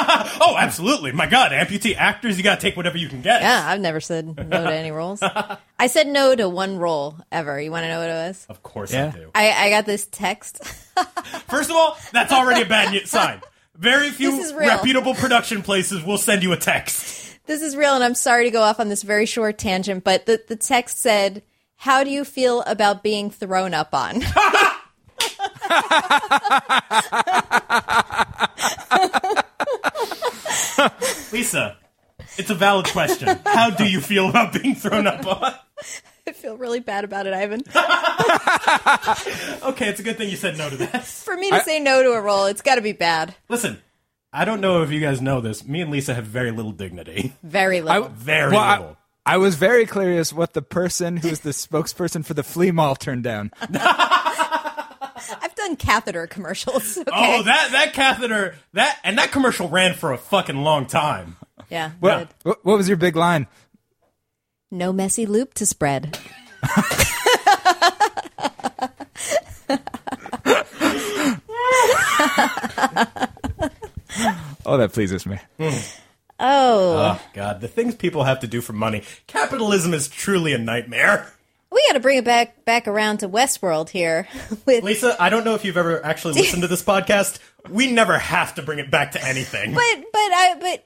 Oh, absolutely. My God, amputee actors, you gotta take whatever you can get. Yeah, I've never said no to any roles. I said no to one role ever. You want to know what it was? Of course Yeah. I do. I, I got this text. First of all, that's already a bad sign. Very few This is real. reputable production places will send you a text. This is real, and I'm sorry to go off on this very short tangent, but the, the text said, How do you feel about being thrown up on? Lisa, it's a valid question. How do you feel about being thrown up on? I feel really bad about it, Ivan. Okay, it's a good thing you said no to that. For me to say no to a role, it's got to be bad. Listen, I don't know if you guys know this. Me and Lisa have very little dignity. Very little. Very Well, I, little. I was very curious what the person who's the spokesperson for the flea mall turned down. I've done catheter commercials. Oh, okay? Oh, that that catheter that and that commercial ran for a fucking long time. Yeah. What, good. what, what was your big line? No messy loop to spread. Oh, that pleases me. Oh, Oh God, the things people have to do for money. Capitalism is truly a nightmare. We got to bring it back back around to Westworld here. With Lisa, I don't know if you've ever actually listened to this podcast. We never have to bring it back to anything. but but I but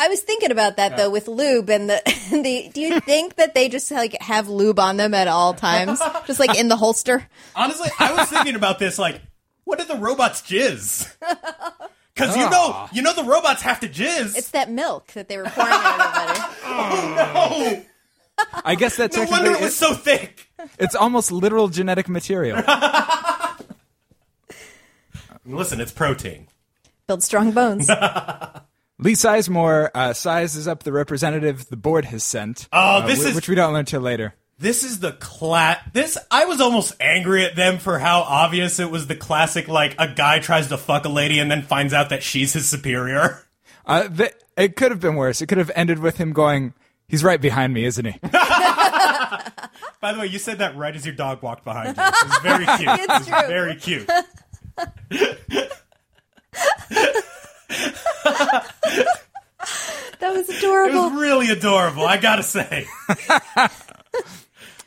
I was thinking about that though with lube and the the. Do you think that they just like have lube on them at all times, just like in the holster? Honestly, I was thinking about this like, what do the robots jizz? Because you know, ah. you know, the robots have to jizz. It's that milk that they were pouring on everybody. oh, I guess that's no technically wonder it was so thick. it's almost literal genetic material. Listen, it's protein. Build strong bones. Lee Sizemore uh, sizes up the representative the board has sent. Oh, uh, this wh- is- which we don't learn till later. This is the cla This I was almost angry at them for how obvious it was. The classic, like a guy tries to fuck a lady and then finds out that she's his superior. Uh, th- it could have been worse. It could have ended with him going, "He's right behind me, isn't he?" By the way, you said that right as your dog walked behind you. It was very cute. It's It was true. Very cute. That was It was really adorable. I gotta say.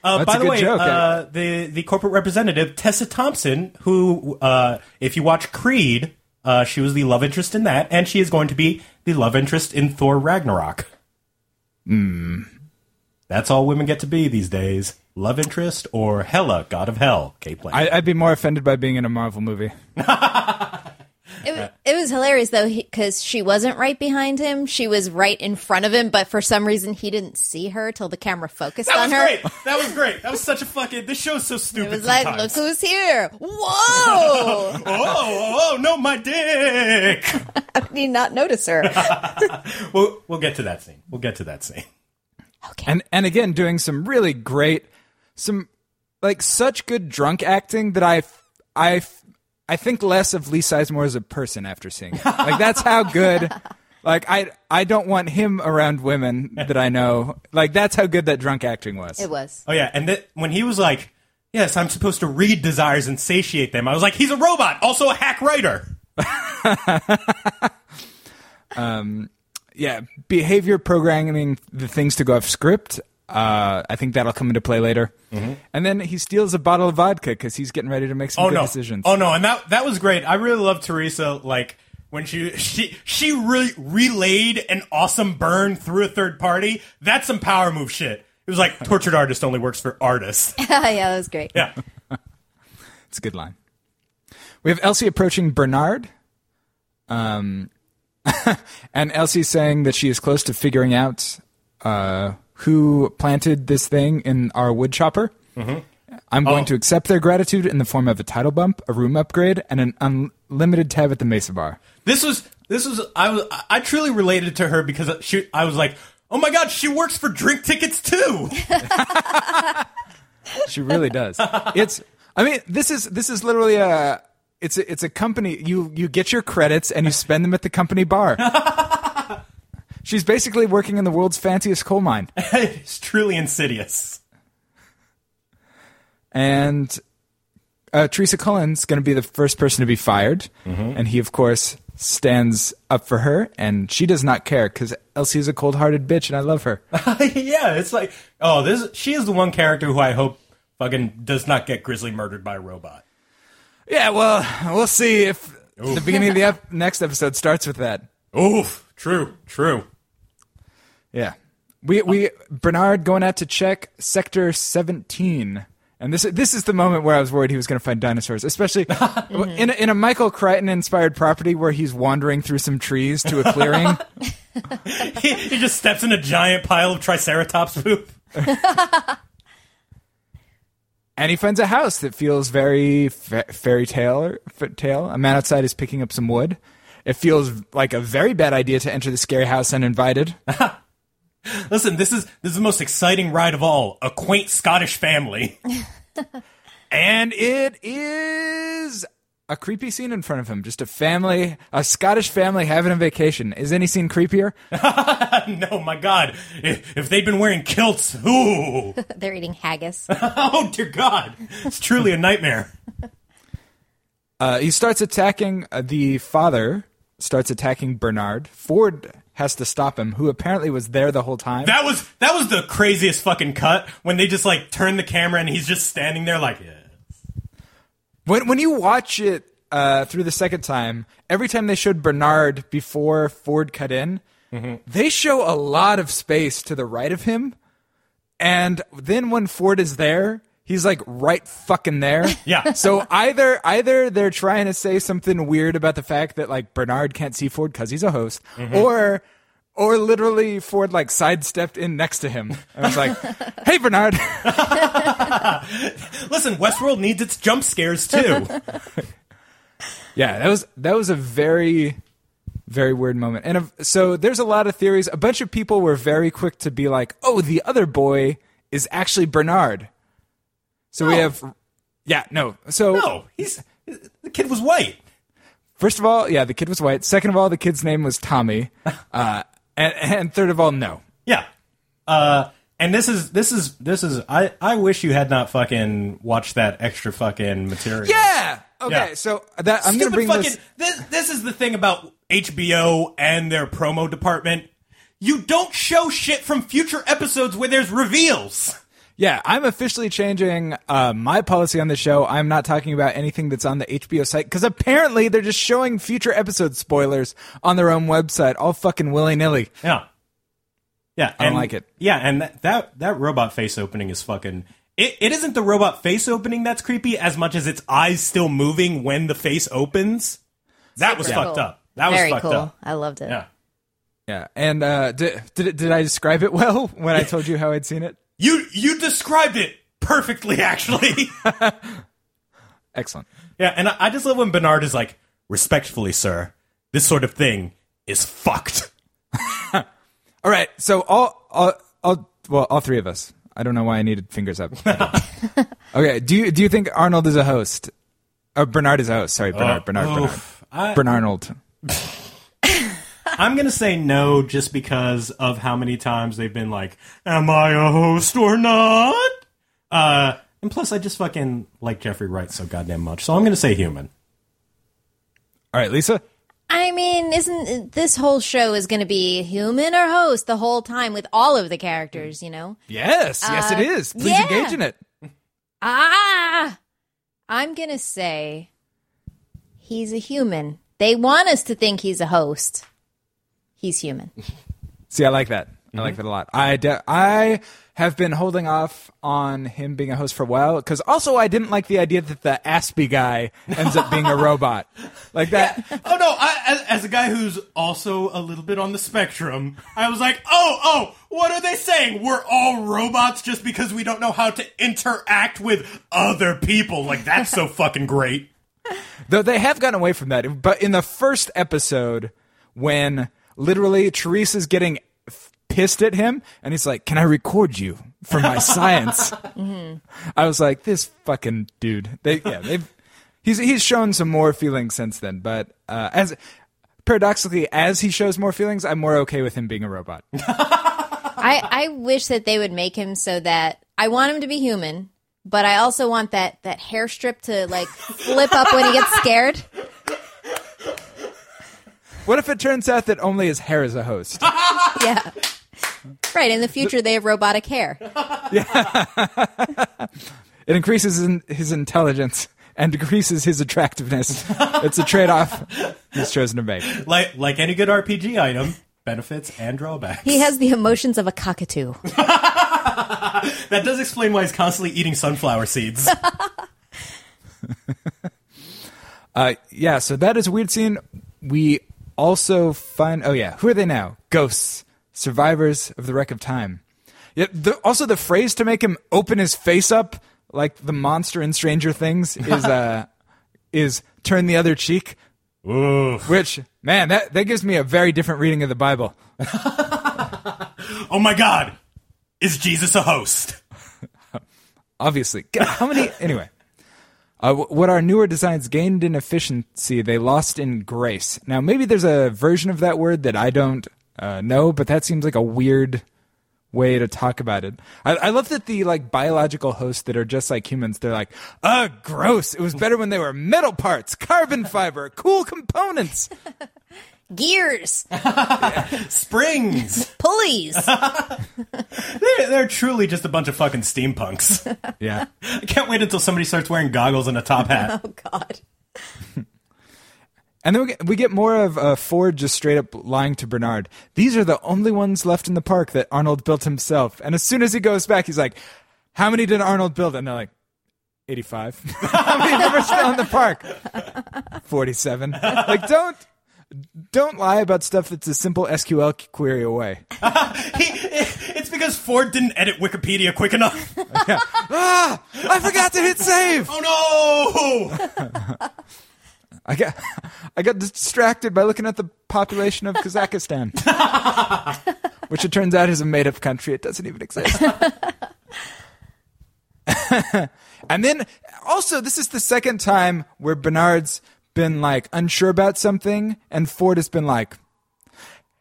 Uh, That's by a the good way, joke, uh, the the corporate representative Tessa Thompson, who, uh, if you watch Creed, uh, she was the love interest in that, and she is going to be the love interest in Thor Ragnarok. Hmm. That's all women get to be these days: love interest or Hela, god of hell. Cate Blanchett. I- I'd be more offended by being in a Marvel movie. It, it was hilarious though because she wasn't right behind him; she was right in front of him. But for some reason, he didn't see her till the camera focused that on was her. great. That was great. That was such a fucking. This show's so stupid. It stupid. was like, look who's here! Whoa! Oh, oh, oh, no, my dick. I did not notice her? we'll, we'll get to that scene. We'll get to that scene. Okay. and and again doing some really great some like such good drunk acting that I f- I f- I think less of Lee Sizemore as a person after seeing it. Like that's how good like I I don't want him around women that I know. Like that's how good that drunk acting was. it was. Oh yeah, and th- when he was like, "Yes, I'm supposed to read desires and satiate them," I was like, "He's a robot, also a hack writer." um, yeah, behavior programming the things to go off script. Uh, I think that'll come into play later. And then he steals a bottle of vodka because he's getting ready to make some Oh good no, decisions. oh no, and that that was great. I really love Teresa. Like when she she she really relayed an awesome burn through a third party. That's some power move shit. It was like tortured artist only works for artists. yeah, that was great. Yeah. It's a good line. We have Elsie approaching Bernard. Um, and Elsie saying that she is close to figuring out uh, who planted this thing in our wood chopper. Mm-hmm. I'm going Oh. to accept their gratitude in the form of a title bump, a room upgrade, and an unlimited tab at the Mesa Bar. This was this was I was I truly related to her because she I was like, oh my god, she works for drink tickets too. She really does. It's. I mean, this is this is literally a. It's a, it's a company. You you get your credits and you spend them at the company bar. She's basically working in the world's fanciest coal mine, it's truly insidious. and uh, Teresa Cullen's going to be the first person to be fired, Mm-hmm. and he of course stands up for her, and she does not care because Elsie is a cold-hearted bitch, and I love her. yeah, it's like, oh, this she is the one character who I hope fucking does not get grisly murdered by a robot. yeah, well, we'll see if the beginning of the ep- next episode starts with that. Oof, true, true. Yeah. We we Bernard going out to check sector 17. And this this is the moment where I was worried he was going to find dinosaurs, especially in a, in a Michael Crichton inspired property where he's wandering through some trees to a clearing. he, he just steps in a giant pile of Triceratops poop. and he finds a house that feels very fa- fairy tale f- tale. A man outside is picking up some wood. It feels like a very bad idea to enter the scary house uninvited. Listen, this is this is the most exciting ride of all. A quaint Scottish family. And it is a creepy scene in front of him. Just a family, a Scottish family having a vacation. Is any scene creepier? no, my God, if, if they'd been wearing kilts, ooh, They're eating haggis. oh dear God, it's truly a nightmare. Uh, he starts attacking uh, the father. Starts attacking Bernard. Ford has to stop him, who apparently was there the whole time. That was that was the craziest fucking cut when they just like turn the camera and he's just standing there like yeah. When when you watch it uh, through the second time, every time they showed Bernard before Ford cut in, they show a lot of space to the right of him, and then when Ford is there, he's like right fucking there. Yeah. So either either they're trying to say something weird about the fact that like Bernard can't see Ford because he's a host, mm-hmm. or or literally Ford like sidestepped in next to him. I was like, "Hey, Bernard." Listen, Westworld needs its jump scares too. Yeah, that was that was a very very weird moment. And if, so there's a lot of theories. A bunch of people were very quick to be like, "Oh, the other boy is actually Bernard." So we have Yeah, no. So no, he's the kid was white. first of all, yeah, the kid was white. Second of all, the kid's name was Tommy. Uh, and, and third of all, no. Yeah. Uh and this is this is this is I I wish you had not fucking watched that extra fucking material. Yeah. Okay, Yeah. so that I'm going to bring fucking this this this is the thing about HBO and their promo department. You don't show shit from future episodes where there's reveals. Yeah, I'm officially changing uh, my policy on the show. I'm not talking about anything that's on the HBO site because apparently they're just showing future episode spoilers on their own website, all fucking willy nilly. Yeah. Yeah, I don't and- like it. Yeah, and that, that that robot face opening is fucking. It, it isn't the robot face opening that's creepy as much as its eyes still moving when the face opens. That was Super fucked up. That was fucked cool. up. I loved it. Yeah. Yeah, and uh, did, did did I describe it well when I told you how I'd seen it? You you described it perfectly, actually. Excellent. yeah, and I, I just love when Bernard is like, "Respectfully, sir, this sort of thing is fucked." All right, so all, all, all, well, all three of us. I don't know why I needed fingers up. okay, do you do you think Arnold is a host? Uh, Bernard is a host. Sorry, Bernard. Bernard. Bernard. Oof. I, Bernard. I'm gonna say no just because of how many times they've been like, "Am I a host or not?" Uh, and plus, I just fucking like Jeffrey Wright so goddamn much, so I'm gonna say human. All right, Lisa. I mean, isn't this whole show is going to be human or host the whole time with all of the characters? You know. Yes, yes, it is. Please yeah. engage in it. Ah, I'm gonna say he's a human. They want us to think he's a host. He's human. See, I like that. I like that a lot. I de- I have been holding off on him being a host for a while because also I didn't like the idea that the Aspie guy ends up being a robot like that. Oh no! I, as, as a guy who's also a little bit on the spectrum, I was like, "Oh, oh, what are they saying? We're all robots just because we don't know how to interact with other people? Like that's so fucking great." Though they have gotten away from that. But in the first episode, when literally Teresa's getting f- pissed at him, and he's like, "Can I record you for my science?" I was like, "This fucking dude." They yeah they've he's he's shown some more feelings since then, but uh, as paradoxically as he shows more feelings, I'm more okay with him being a robot. I I wish that they would make him so that I want him to be human, but I also want that that hair strip to like flip up when he gets scared. What if it turns out that only his hair is a host? Yeah. Right. In the future, they have robotic hair. Yeah. It increases in his intelligence and decreases his attractiveness. it's a trade-off he's chosen to make. Like like any good RPG item, benefits and drawbacks. He has the emotions of a cockatoo. that does explain why he's constantly eating sunflower seeds. Uh, yeah, so that is a weird scene. We also find, oh yeah, who are they now? Ghosts, survivors of the wreck of time. Yeah, the, also the phrase to make him open his face up like the monster in Stranger Things is uh, is turn the other cheek. Oof. Which man, that that gives me a very different reading of the Bible. oh my god, is Jesus a host? obviously. How many? Anyway, uh, what our newer designs gained in efficiency, they lost in grace. Now, maybe there's a version of that word that I don't uh, know, but that seems like a weird way to talk about it. I, I love that the like biological hosts that are just like humans, they're like, "Ugh, gross! It was better when they were metal parts, carbon fiber, cool components." gears, Springs. pulleys. they're, they're truly just a bunch of fucking steampunks. Yeah. I can't wait until somebody starts wearing goggles and a top hat. oh God. And then we get, we get more of uh, Ford just straight up lying to Bernard. These are the only ones left in the park that Arnold built himself. And as soon as he goes back, he's like, "How many did Arnold build?" And they're like, 85. How many of them are still in the park? 47. Like, don't don't lie about stuff that's a simple SQL query away. He, it's because Ford didn't edit Wikipedia quick enough. Ah! I forgot to hit save. Oh no! I got I got distracted by looking at the population of Kazakhstan, which it turns out is a made up country. It doesn't even exist. and then also, this is the second time where Bernard's been like unsure about something, and Ford has been like,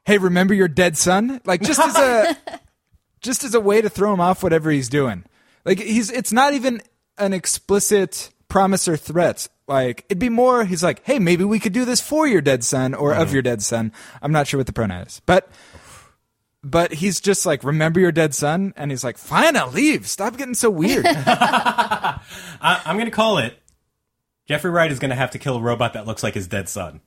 "Hey, remember your dead son?" Like just as a just as a way to throw him off whatever he's doing. Like he's it's not even an explicit promise or threat. Like it'd be more he's like, "Hey, maybe we could do this for your dead son or of mm-hmm. your dead son." I'm not sure what the pronoun is. But but he's just like, "Remember your dead son?" and he's like, "Fine, I'll leave. Stop getting so weird." I, I'm gonna call it. Jeffrey Wright is gonna have to kill a robot that looks like his dead son.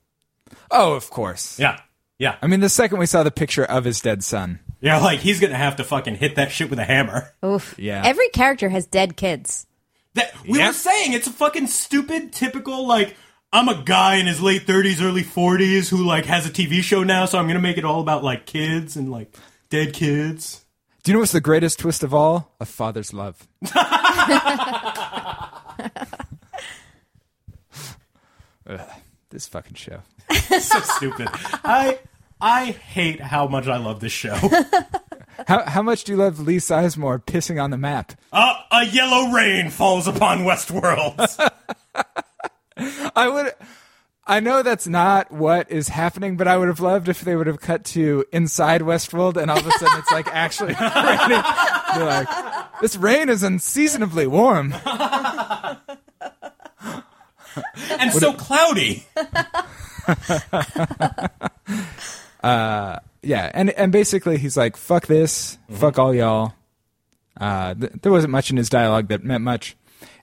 oh, of course. Yeah, yeah, I mean, the second we saw the picture of his dead son. yeah. Like he's gonna have to fucking hit that shit with a hammer. Oof. Yeah. Every character has dead kids. That we Yeah. were saying it's a fucking stupid, typical like. I'm a guy in his late 30s, early 40s who like has a TV show now, so I'm gonna make it all about like kids and like dead kids. Do you know what's the greatest twist of all? A father's love. Ugh, this fucking show. so stupid. I I hate how much I love this show. How how much do you love Lee Sizemore pissing on the map? Uh, a yellow rain falls upon Westworld. I would. I know that's not what is happening, but I would have loved if they would have cut to inside Westworld, and all of a sudden it's like actually raining. They're like, this rain is unseasonably warm. and so cloudy. Yeah, and and basically he's like, "Fuck this, fuck all y'all." Uh, th- there wasn't much in his dialogue that meant much,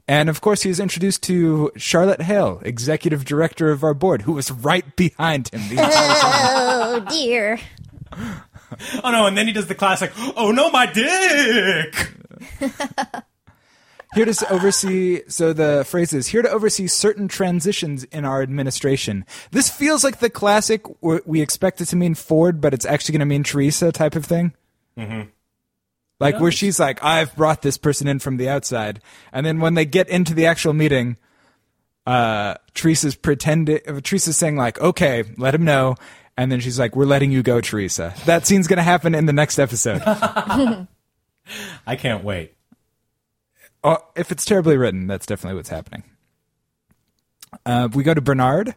and of course he was introduced to Charlotte Hale, executive director of our board, who was right behind him. The. Oh dear. Oh no, and then he does the classic, oh no, my dick! here to oversee. So the phrase is here to oversee certain transitions in our administration. This feels like the classic. We expect it to mean Ford, but it's actually going to mean Teresa type of thing. Mm-hmm. Like where she's like, I've brought this person in from the outside, and then when they get into the actual meeting, uh, Teresa's pretending. uh, Teresa's saying like, "Okay, let him know," and then she's like, "We're letting you go, Teresa." That scene's going to happen in the next episode. I can't wait. Oh, if it's terribly written, that's definitely what's happening. Uh, we go to Bernard.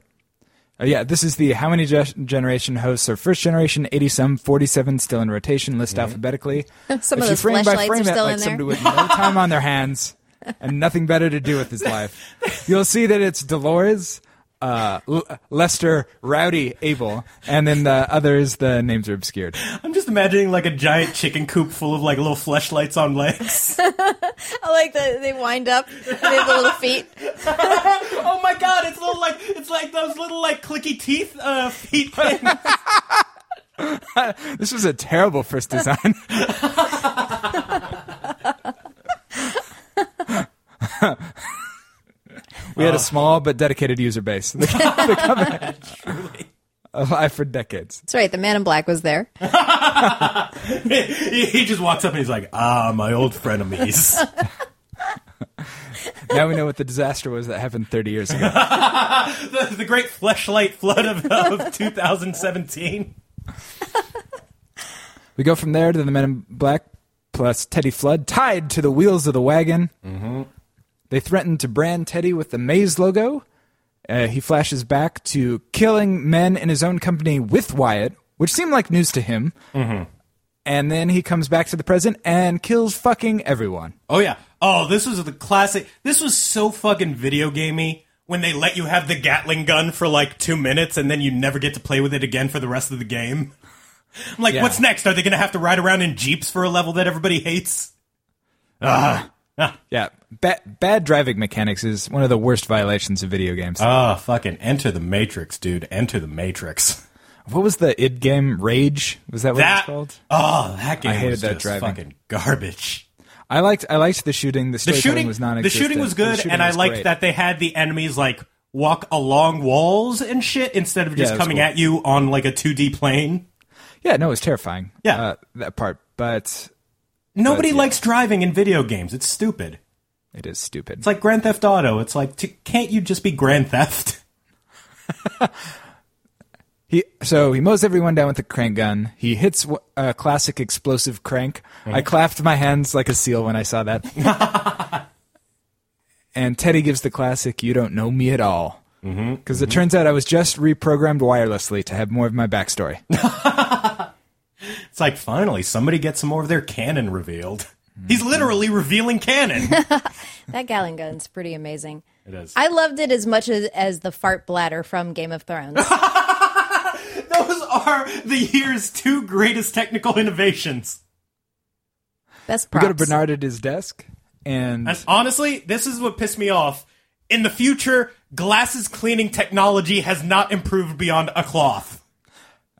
Uh, yeah, this is the how many ge- generation hosts are first generation, 80 some, 47 still in rotation, list alphabetically. Some if of you frame by frame it like somebody with no time on their hands and nothing better to do with his life, you'll see that it's Dolores, uh, L- Lester, Rowdy, Abel, and then the others, the names are obscured. I'm just imagining like a giant chicken coop full of like little fleshlights on legs. I like that they wind up and they have the little feet. oh my god, it's little like it's like those little like clicky teeth uh, feet things. This was a terrible first design. We had a small but dedicated user base. The, the company- alive for decades. That's right. The man in black was there. he, he just walks up and he's like, "Ah, my old frenemies." Now we know what the disaster was that happened 30 years ago. the, the great fleshlight flood of, of 2017. We go from there to the Men in Black plus Teddy Flood tied to the wheels of the wagon. Mm-hmm. They threaten to brand Teddy with the Maze logo. Uh, he flashes back to killing men in his own company with Wyatt, which seemed like news to him. Mm-hmm. And then he comes back to the present and kills fucking everyone. Oh yeah. Oh, this was the classic. This was so fucking video gamey when they let you have the Gatling gun for like two minutes and then you never get to play with it again for the rest of the game. I'm like, Yeah. what's next? Are they going to have to ride around in jeeps for a level that everybody hates? Ah, ah, Yeah, ba- bad driving mechanics is one of the worst violations of video games. ah, fucking enter the Matrix, dude. Enter the Matrix. what was the id game? Rage was that what That it's called? oh, that game I hated was that driving. fucking garbage. I liked I liked the shooting. The, The shooting was not. the shooting was good, shooting and I liked great. that they had the enemies like walk along walls and shit instead of just was coming cool. at you on like a 2D plane. Yeah, no, it was terrifying. Yeah. uh, that part, but Nobody yeah. likes driving in video games. It's stupid. It is stupid. It's like Grand Theft Auto. It's like, t- can't you just be Grand Theft? He so he mows everyone down with a crank gun. He hits w- a classic explosive crank. I clapped my hands like a seal when I saw that. and Teddy gives the classic "You don't know me at all" mm-hmm. because it mm-hmm. turns out I was just reprogrammed wirelessly to have more of my backstory. It's like, finally, somebody gets some more of their canon revealed. He's literally revealing canon. That Gatling gun's pretty amazing. it is. I loved it as much as, as the fart bladder from Game of Thrones. Those are the year's two greatest technical innovations. Best We props. go to Bernard at his desk, and And honestly, this is what pissed me off. In the future, glasses cleaning technology has not improved beyond a cloth.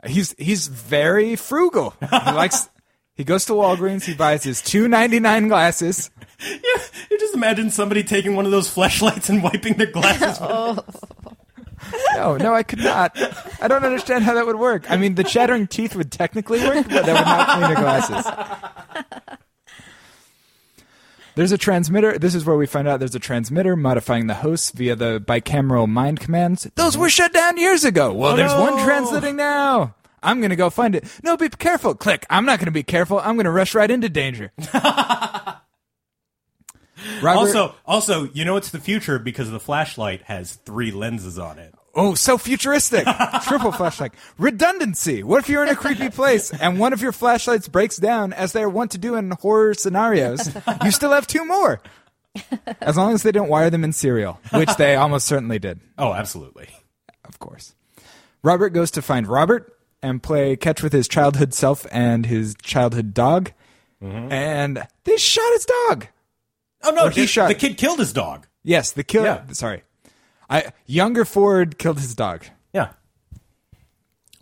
he's he's very frugal. He likes. He goes to Walgreens. He buys his two ninety nine glasses. You, you just imagine somebody taking one of those flashlights and wiping their glasses. Off. Oh. No, no, I could not. I don't understand how that would work. I mean, the chattering teeth would technically work, but that would not clean your glasses. There's a transmitter. This is where we find out there's a transmitter modifying the hosts via the bicameral mind commands. Those were shut down years ago. Well, oh, there's one no. translating now. I'm going to go find it. No, be careful. Click. I'm not going to be careful. I'm going to rush right into danger. Robert, Also, also, you know it's the future because the flashlight has three lenses on it. Oh, so futuristic. Triple flashlight. Redundancy. What if you're in a creepy place and one of your flashlights breaks down, as they are wont to do in horror scenarios? You still have two more. As long as they don't wire them in serial, which they almost certainly did, Oh, absolutely. of course. Robert goes to find Robert and play catch with his childhood self and his childhood dog. And they shot his dog. Oh no, Or he the, shot- the kid killed his dog. Yes, the kill. Yeah. Sorry. I, younger Ford killed his dog. Yeah.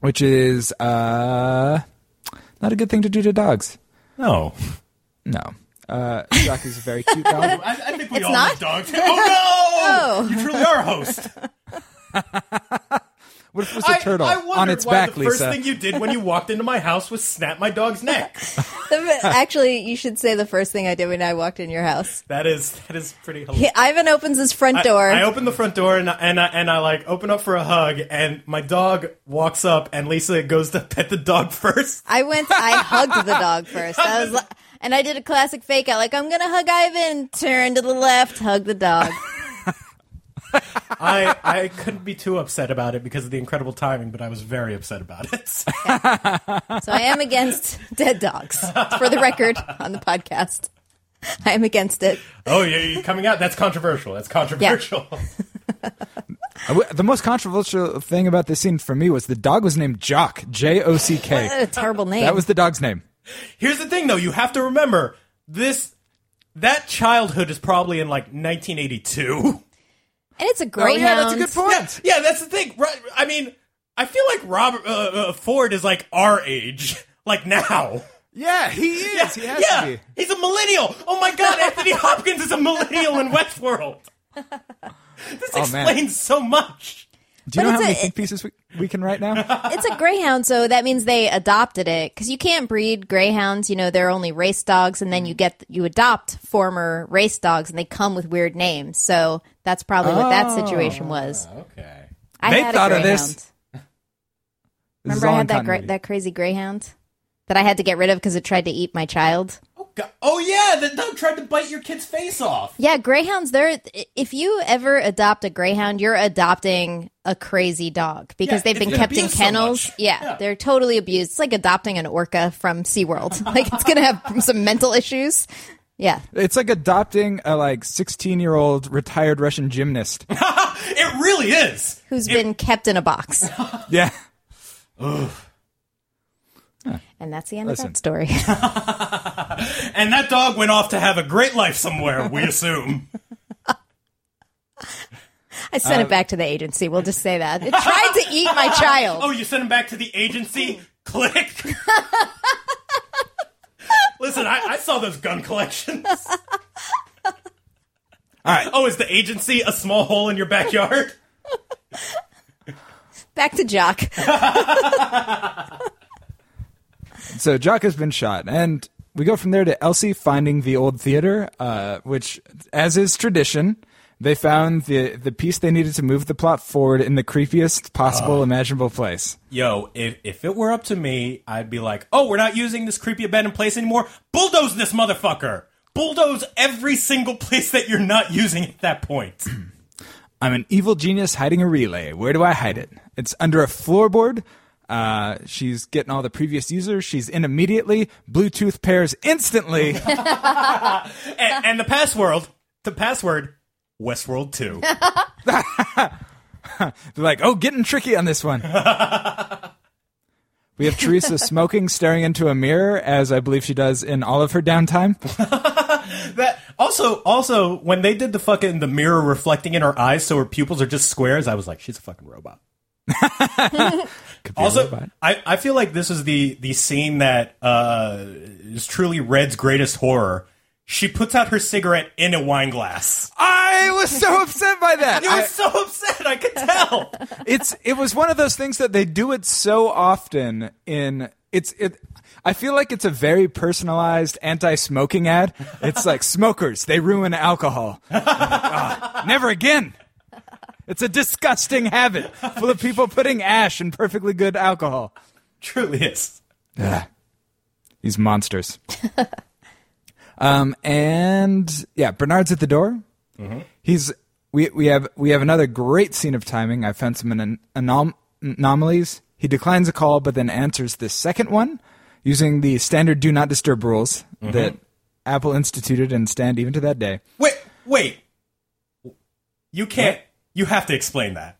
which is uh not a good thing to do to dogs. No. No. Uh Jock is a very cute dog. I, I think we It's all not? love dogs. Oh no! You truly are a host. What if it was a turtle I, I wondered on its why back, the first thing you did when you walked into my house was snap my dog's neck. Actually, you should say the first thing I did when I walked in your house. That is that is pretty hilarious. He, Ivan opens his front I- door. I, open the front door and I, and I, and I like open up for a hug, and my dog walks up, and Lisa goes to pet the dog first. I went. I hugged the dog first. I was, like, and I did a classic fake out, like I'm gonna hug Ivan. Turn to the left, hug the dog. I I couldn't be too upset about it because of the incredible timing, but I was very upset about it. So I am against dead dogs. For the record, on the podcast, I am against it. oh, yeah, you're coming out. That's controversial. That's controversial. W- The most controversial thing about this scene for me was the dog was named Jock, J O C K. What K. a terrible name. That was the dog's name. Here's the thing, though. You have to remember this. That childhood is probably in like 1982. And it's a Oh greyhound. yeah, that's a good point. Yeah, yeah, that's the thing. Right? I mean, I feel like Robert uh, uh, Ford is like our age, like now. Yeah, he is. He has yeah, to be. he's a millennial. Oh my God, Anthony Hopkins is a millennial in Westworld. This Oh, man. explains so much. Do you But know how it's many a- think pieces we, we can write now? it's a greyhound, so that means they adopted it because you can't breed greyhounds. You know, they're only race dogs, and then you mm. get you adopt former race dogs, and they come with weird names. So that's probably what that situation oh. was. Okay. I They had thought a of greyhound. this. This Remember, all I had that gra- that crazy greyhound that I had to get rid of because it tried to eat my child. Oh, God. oh yeah, the dog tried to bite your kid's face off. Yeah, greyhounds. They're if you ever adopt a greyhound, you're adopting a crazy dog because Yeah, they've been kept in abused so kennels. yeah, Yeah. they're totally abused. It's like adopting an orca from SeaWorld. like it's gonna have some mental issues. Yeah. It's like adopting a like 16 year old retired Russian gymnast. It really is. Who's been kept in a box. yeah. And that's the end Listen. of that story. And that dog went off to have a great life somewhere, we assume. I sent it uh, back to the agency. We'll just say that. It tried to eat my child. Oh, you sent him back to the agency? Click. Listen, I, I saw those gun collections. All right. Oh, is the agency a small hole in your backyard? Back to Jock. So Jock has been shot, and we go from there to Elsie finding the old theater, uh, which, as is tradition, they found the the piece they needed to move the plot forward in the creepiest possible imaginable place. Yo, if, if it were up to me, I'd be like, oh, we're not using this creepy abandoned place anymore. Bulldoze this motherfucker. Bulldoze every single place that you're not using at that point. I'm an evil genius hiding a relay. Where do I hide it? It's under a floorboard. Uh, she's getting all the previous users. She's in immediately. Bluetooth pairs instantly. and, and the password, the password, Westworld 2. They're like, oh, getting tricky on this one. we have Teresa smoking, staring into a mirror, as I believe she does in all of her downtime. That also, also when they did the fucking the mirror reflecting in her eyes, so her pupils are just squares. I was like, she's a fucking robot. Could be Also. I, I feel like this is the the scene that uh, is truly Red's greatest horror. She puts out her cigarette in a wine glass. I was so upset by that. You I- were so upset, I could tell. it's it was one of those things that they do it so often in it's it I feel like it's a very personalized anti-smoking ad. It's like smokers, they ruin alcohol. Ah, never again. It's a disgusting habit full of people putting ash in perfectly good alcohol. Truly is. Ugh. These monsters. um, and yeah, Bernard's at the door. Mm-hmm. He's we we have we have another great scene of timing. I found some anom- anom- anomalies. He declines a call, but then answers the second one using the standard "do not disturb" rules mm-hmm. that Apple instituted and stand even to that day. Wait, wait. You can't. You have to explain that.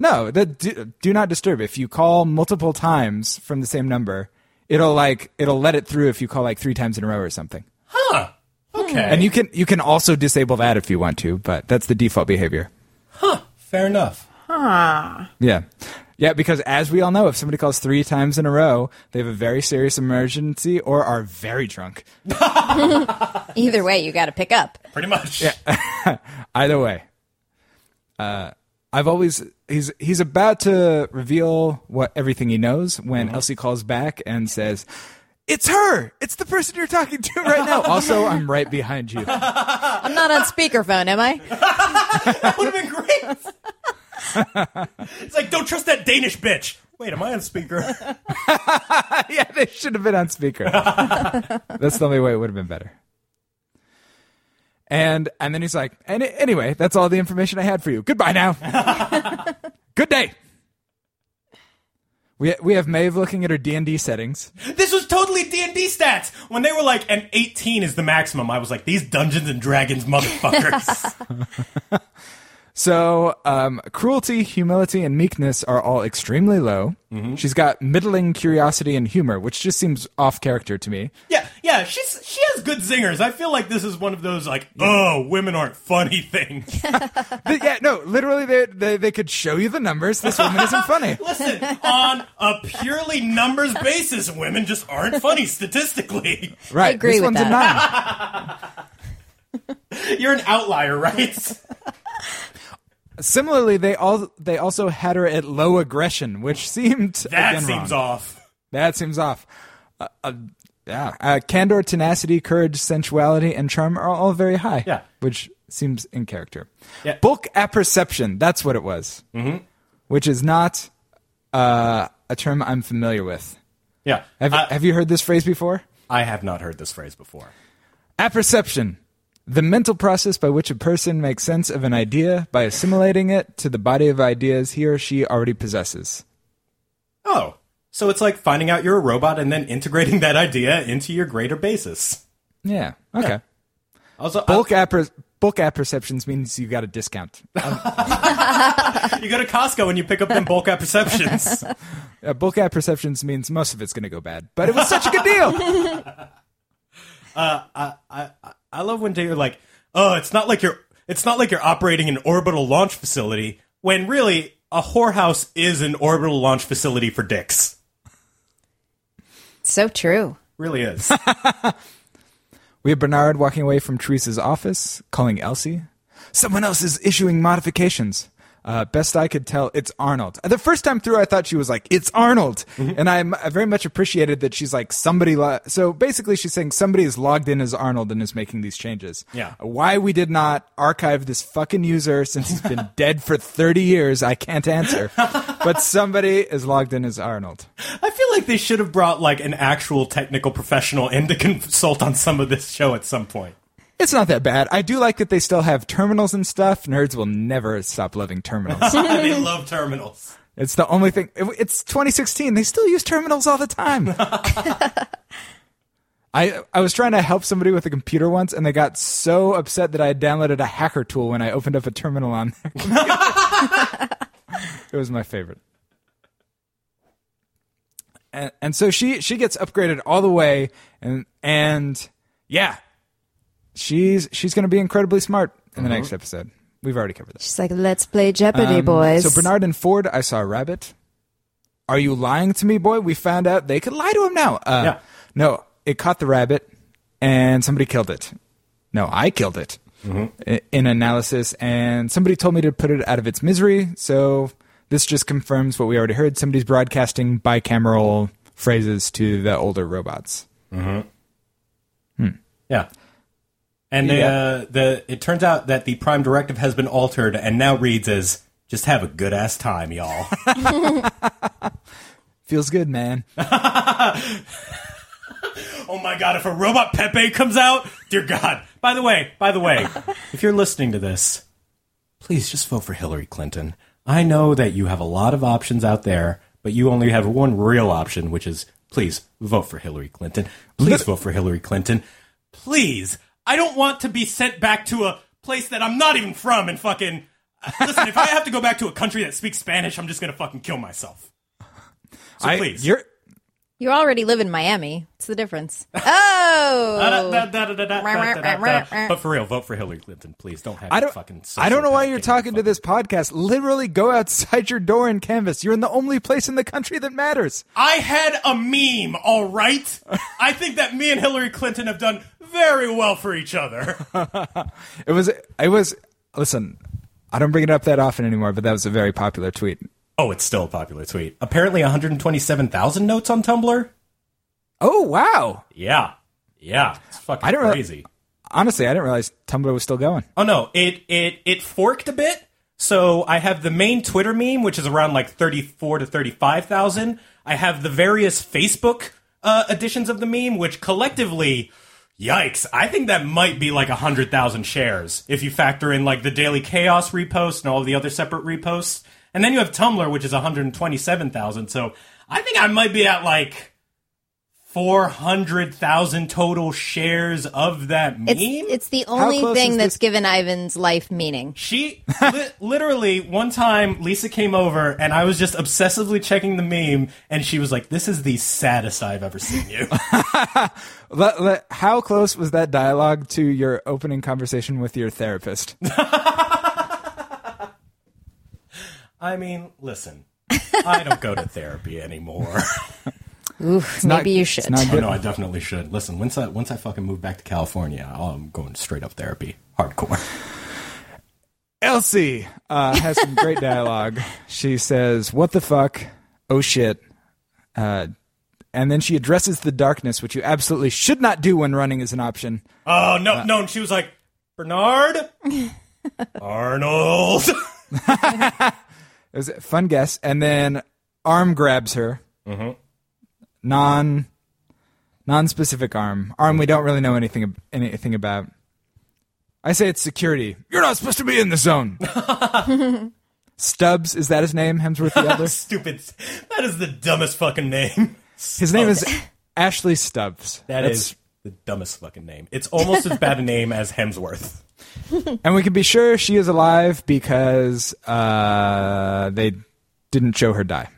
No, the do, do not disturb. If you call multiple times from the same number, it'll like it'll let it through if you call like three times in a row or something. Huh. Okay. And you can you can also disable that if you want to, but that's the default behavior. Huh. Fair enough. Huh. Yeah. Yeah, because as we all know, if somebody calls three times in a row, they have a very serious emergency or are very drunk. Either way, you got to pick up. Pretty much. Yeah. Either way. Uh, I've always he's he's about to reveal what everything he knows when Elsie calls back and says, "It's her. It's the person you're talking to right now." also, I'm right behind you. I'm not on speakerphone, am I? That would have been great. it's like, don't trust that Danish bitch. Wait, am I on speaker? yeah, they should have been on speaker. that's the only way it would have been better. And and then he's like, and anyway, that's all the information I had for you. Goodbye now. Good day. We we have Maeve looking at her D and D settings. this was totally D&D stats. When they were like, an 18 is the maximum, I was like, these Dungeons and Dragons motherfuckers. So um, cruelty, humility, and meekness are all extremely low. She's got middling curiosity and humor, which just seems off character to me. yeah, yeah, she's she has good zingers. I feel like this is one of those like, oh, women aren't funny things. But yeah, no, literally, they, they they could show you the numbers. This woman isn't funny. Listen, on a purely numbers basis, women just aren't funny statistically. Right? agree this with one's that. a nine. You're an outlier, right? Similarly, they all they also had her at low aggression, which seemed That seems wrong. off. That seems off. Uh, uh, yeah, uh, candor, tenacity, courage, sensuality, and charm are all very high. Yeah. which seems in character. Yeah. Bulk apperception. That's what it was. Mm-hmm. Which is not uh, a term I'm familiar with. Yeah. Have, Uh, have you heard this phrase before? I have not heard this phrase before. Apperception. The mental process by which a person makes sense of an idea by assimilating it to the body of ideas he or she already possesses. Oh. So it's like finding out you're a robot and then integrating that idea into your greater basis. Yeah. Okay. Also, Bulk app bulk app perceptions means you got a discount. uh, you go to Costco and you pick up them bulk app perceptions. Uh, bulk app perceptions means most of it's going to go bad, but it was such a good deal. uh, I, I I love when they're like, oh, it's not like you're it's not like you're operating an orbital launch facility when really a whorehouse is an orbital launch facility for dicks. So true. Really is. we have Bernard walking away from Teresa's office, calling Elsie. Someone else is issuing modifications. Uh, best I could tell, it's Arnold. The first time through, I thought she was like, "It's Arnold," mm-hmm. and I'm, I very much appreciated that she's like somebody. Lo- so basically, she's saying somebody is logged in as Arnold and is making these changes. Yeah. Why we did not archive this fucking user since he's been dead for 30 years, I can't answer. but somebody is logged in as Arnold. I feel like they should have brought like an actual technical professional in to consult on some of this show at some point. It's not that bad. I do like that they still have terminals and stuff. Nerds will never stop loving terminals. they love terminals. It's the only thing. It's 2016. They still use terminals all the time. I I was trying to help somebody with a computer once, and they got so upset that I had downloaded a hacker tool when I opened up a terminal on their it was my favorite. And, and so she she gets upgraded all the way, and and yeah, she's she's going to be incredibly smart in the uh-huh. next episode. We've already covered that. She's like, "Let's play Jeopardy, um, boys." So Bernard and Ford, I saw a rabbit. Are you lying to me, boy? We found out they could lie to him now. Uh, yeah. No, it caught the rabbit, and somebody killed it. No, I killed it mm-hmm. in analysis, and somebody told me to put it out of its misery. So this just confirms what we already heard. Somebody's broadcasting bicameral phrases to the older robots. Mm-hmm. Hmm. Yeah. And yeah. uh, the it turns out that the Prime Directive has been altered and now reads as "Just have a good ass time, y'all." Feels good, man. oh my god! If a robot Pepe comes out, dear God. By the way, by the way, if you're listening to this, please just vote for Hillary Clinton. I know that you have a lot of options out there, but you only have one real option, which is please vote for Hillary Clinton. Please vote for Hillary Clinton. Please I don't want to be sent back to a place that I'm not even from and fucking. Listen, if I have to go back to a country that speaks Spanish, I'm just gonna fucking kill myself. So I, please, you're you already live in Miami. What's the difference? Oh, but for real, vote for Hillary Clinton, please. Don't have I don't fucking. I don't know why you're talking to this podcast. Literally, go outside your door and canvas. You're in the only place in the country that matters. I had a meme. All right, I think that me and Hillary Clinton have done very well for each other. it was. It was. Listen, I don't bring it up that often anymore, but that was a very popular tweet. Oh, it's still a popular tweet. Apparently, 127,000 notes on Tumblr. Oh wow! Yeah, yeah, it's fucking I don't crazy. Re- honestly, I didn't realize Tumblr was still going. Oh no, it it it forked a bit. So I have the main Twitter meme, which is around like 34 to 35,000. I have the various Facebook uh, editions of the meme, which collectively, yikes, I think that might be like 100,000 shares if you factor in like the Daily Chaos repost and all the other separate reposts. And then you have Tumblr, which is 127,000. So I think I might be at like 400,000 total shares of that meme. It's, it's the only thing that's this? given Ivan's life meaning. She li- literally one time Lisa came over and I was just obsessively checking the meme and she was like, "This is the saddest I've ever seen you." How close was that dialogue to your opening conversation with your therapist? I mean, listen, I don't go to therapy anymore. Oof, maybe not, you should. Oh, no, I definitely should. Listen, once I once I fucking move back to California, I'm going straight up therapy, hardcore. Elsie uh, has some great dialogue. She says, "What the fuck? Oh shit!" Uh, and then she addresses the darkness, which you absolutely should not do when running is an option. Oh no, uh, no! And she was like, "Bernard, Arnold." It was a fun guess. And then arm grabs her. Mm-hmm. Non non-specific arm. Arm we don't really know anything anything about. I say it's security. You're not supposed to be in the zone. Stubbs, is that his name? Hemsworth the Elder? Stupid. That is the dumbest fucking name. His name is Ashley Stubbs. That That's, is The dumbest fucking name. It's almost as bad a name as Hemsworth. And we can be sure she is alive because uh, they didn't show her die.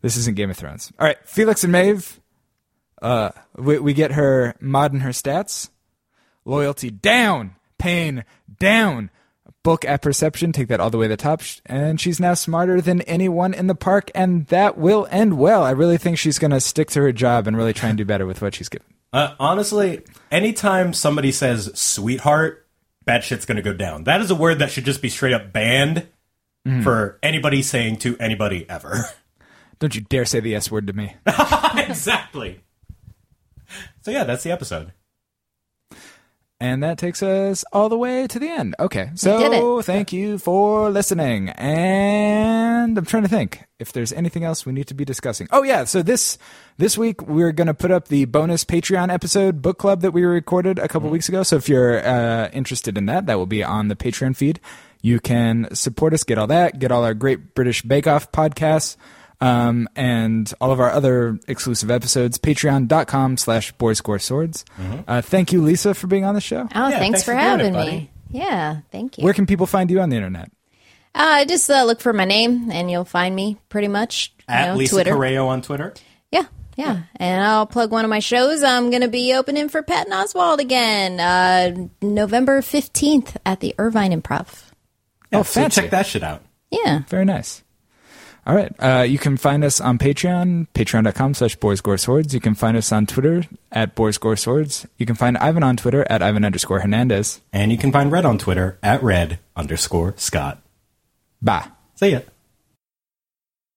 This isn't Game of Thrones. All right, Felix and Maeve. Uh, we, we get her mod and her stats. Loyalty down, pain down. Bulk apperception, take that all the way to the top. And she's now smarter than anyone in the park, and that will end well. I really think she's going to stick to her job and really try and do better with what she's given. Uh, honestly, anytime somebody says sweetheart, bad shit's gonna go down. That is a word that should just be straight up banned for anybody saying to anybody ever. Don't you dare say the S word to me. exactly. So yeah, that's the episode. And that takes us all the way to the end. Okay. So thank you for listening. And I'm trying to think if there's anything else we need to be discussing. Oh yeah, so this this week we're going to put up the bonus Patreon episode book club that we recorded a couple weeks ago. So if you're uh, interested in that, that will be on the Patreon feed. You can support us, get all that, get all our great British Bake Off podcasts. Um, and all of our other exclusive episodes, patreon.com slash boars gore swords. Uh, thank you, Lisa, for being on the show. Oh, Yeah, thanks, thanks for, for doing it, having me. Yeah, thank you. Where can people find you on the internet? Uh, just uh, look for my name and you'll find me pretty much. At know, Lisa Twitter. Correo on Twitter. Yeah, yeah. And I'll plug one of my shows. I'm going to be opening for Patton Oswalt again, uh, November 15th at the Irvine Improv. Yeah, Oh, so check that shit out. Yeah. Very nice. All right. Uh, you can find us on Patreon, patreon.com slash boars gore swords. You can find us on Twitter at boars gore swords. You can find Ivan on Twitter at Ivan underscore Hernandez. And you can find Red on Twitter at Red underscore Scott. Bye. See ya.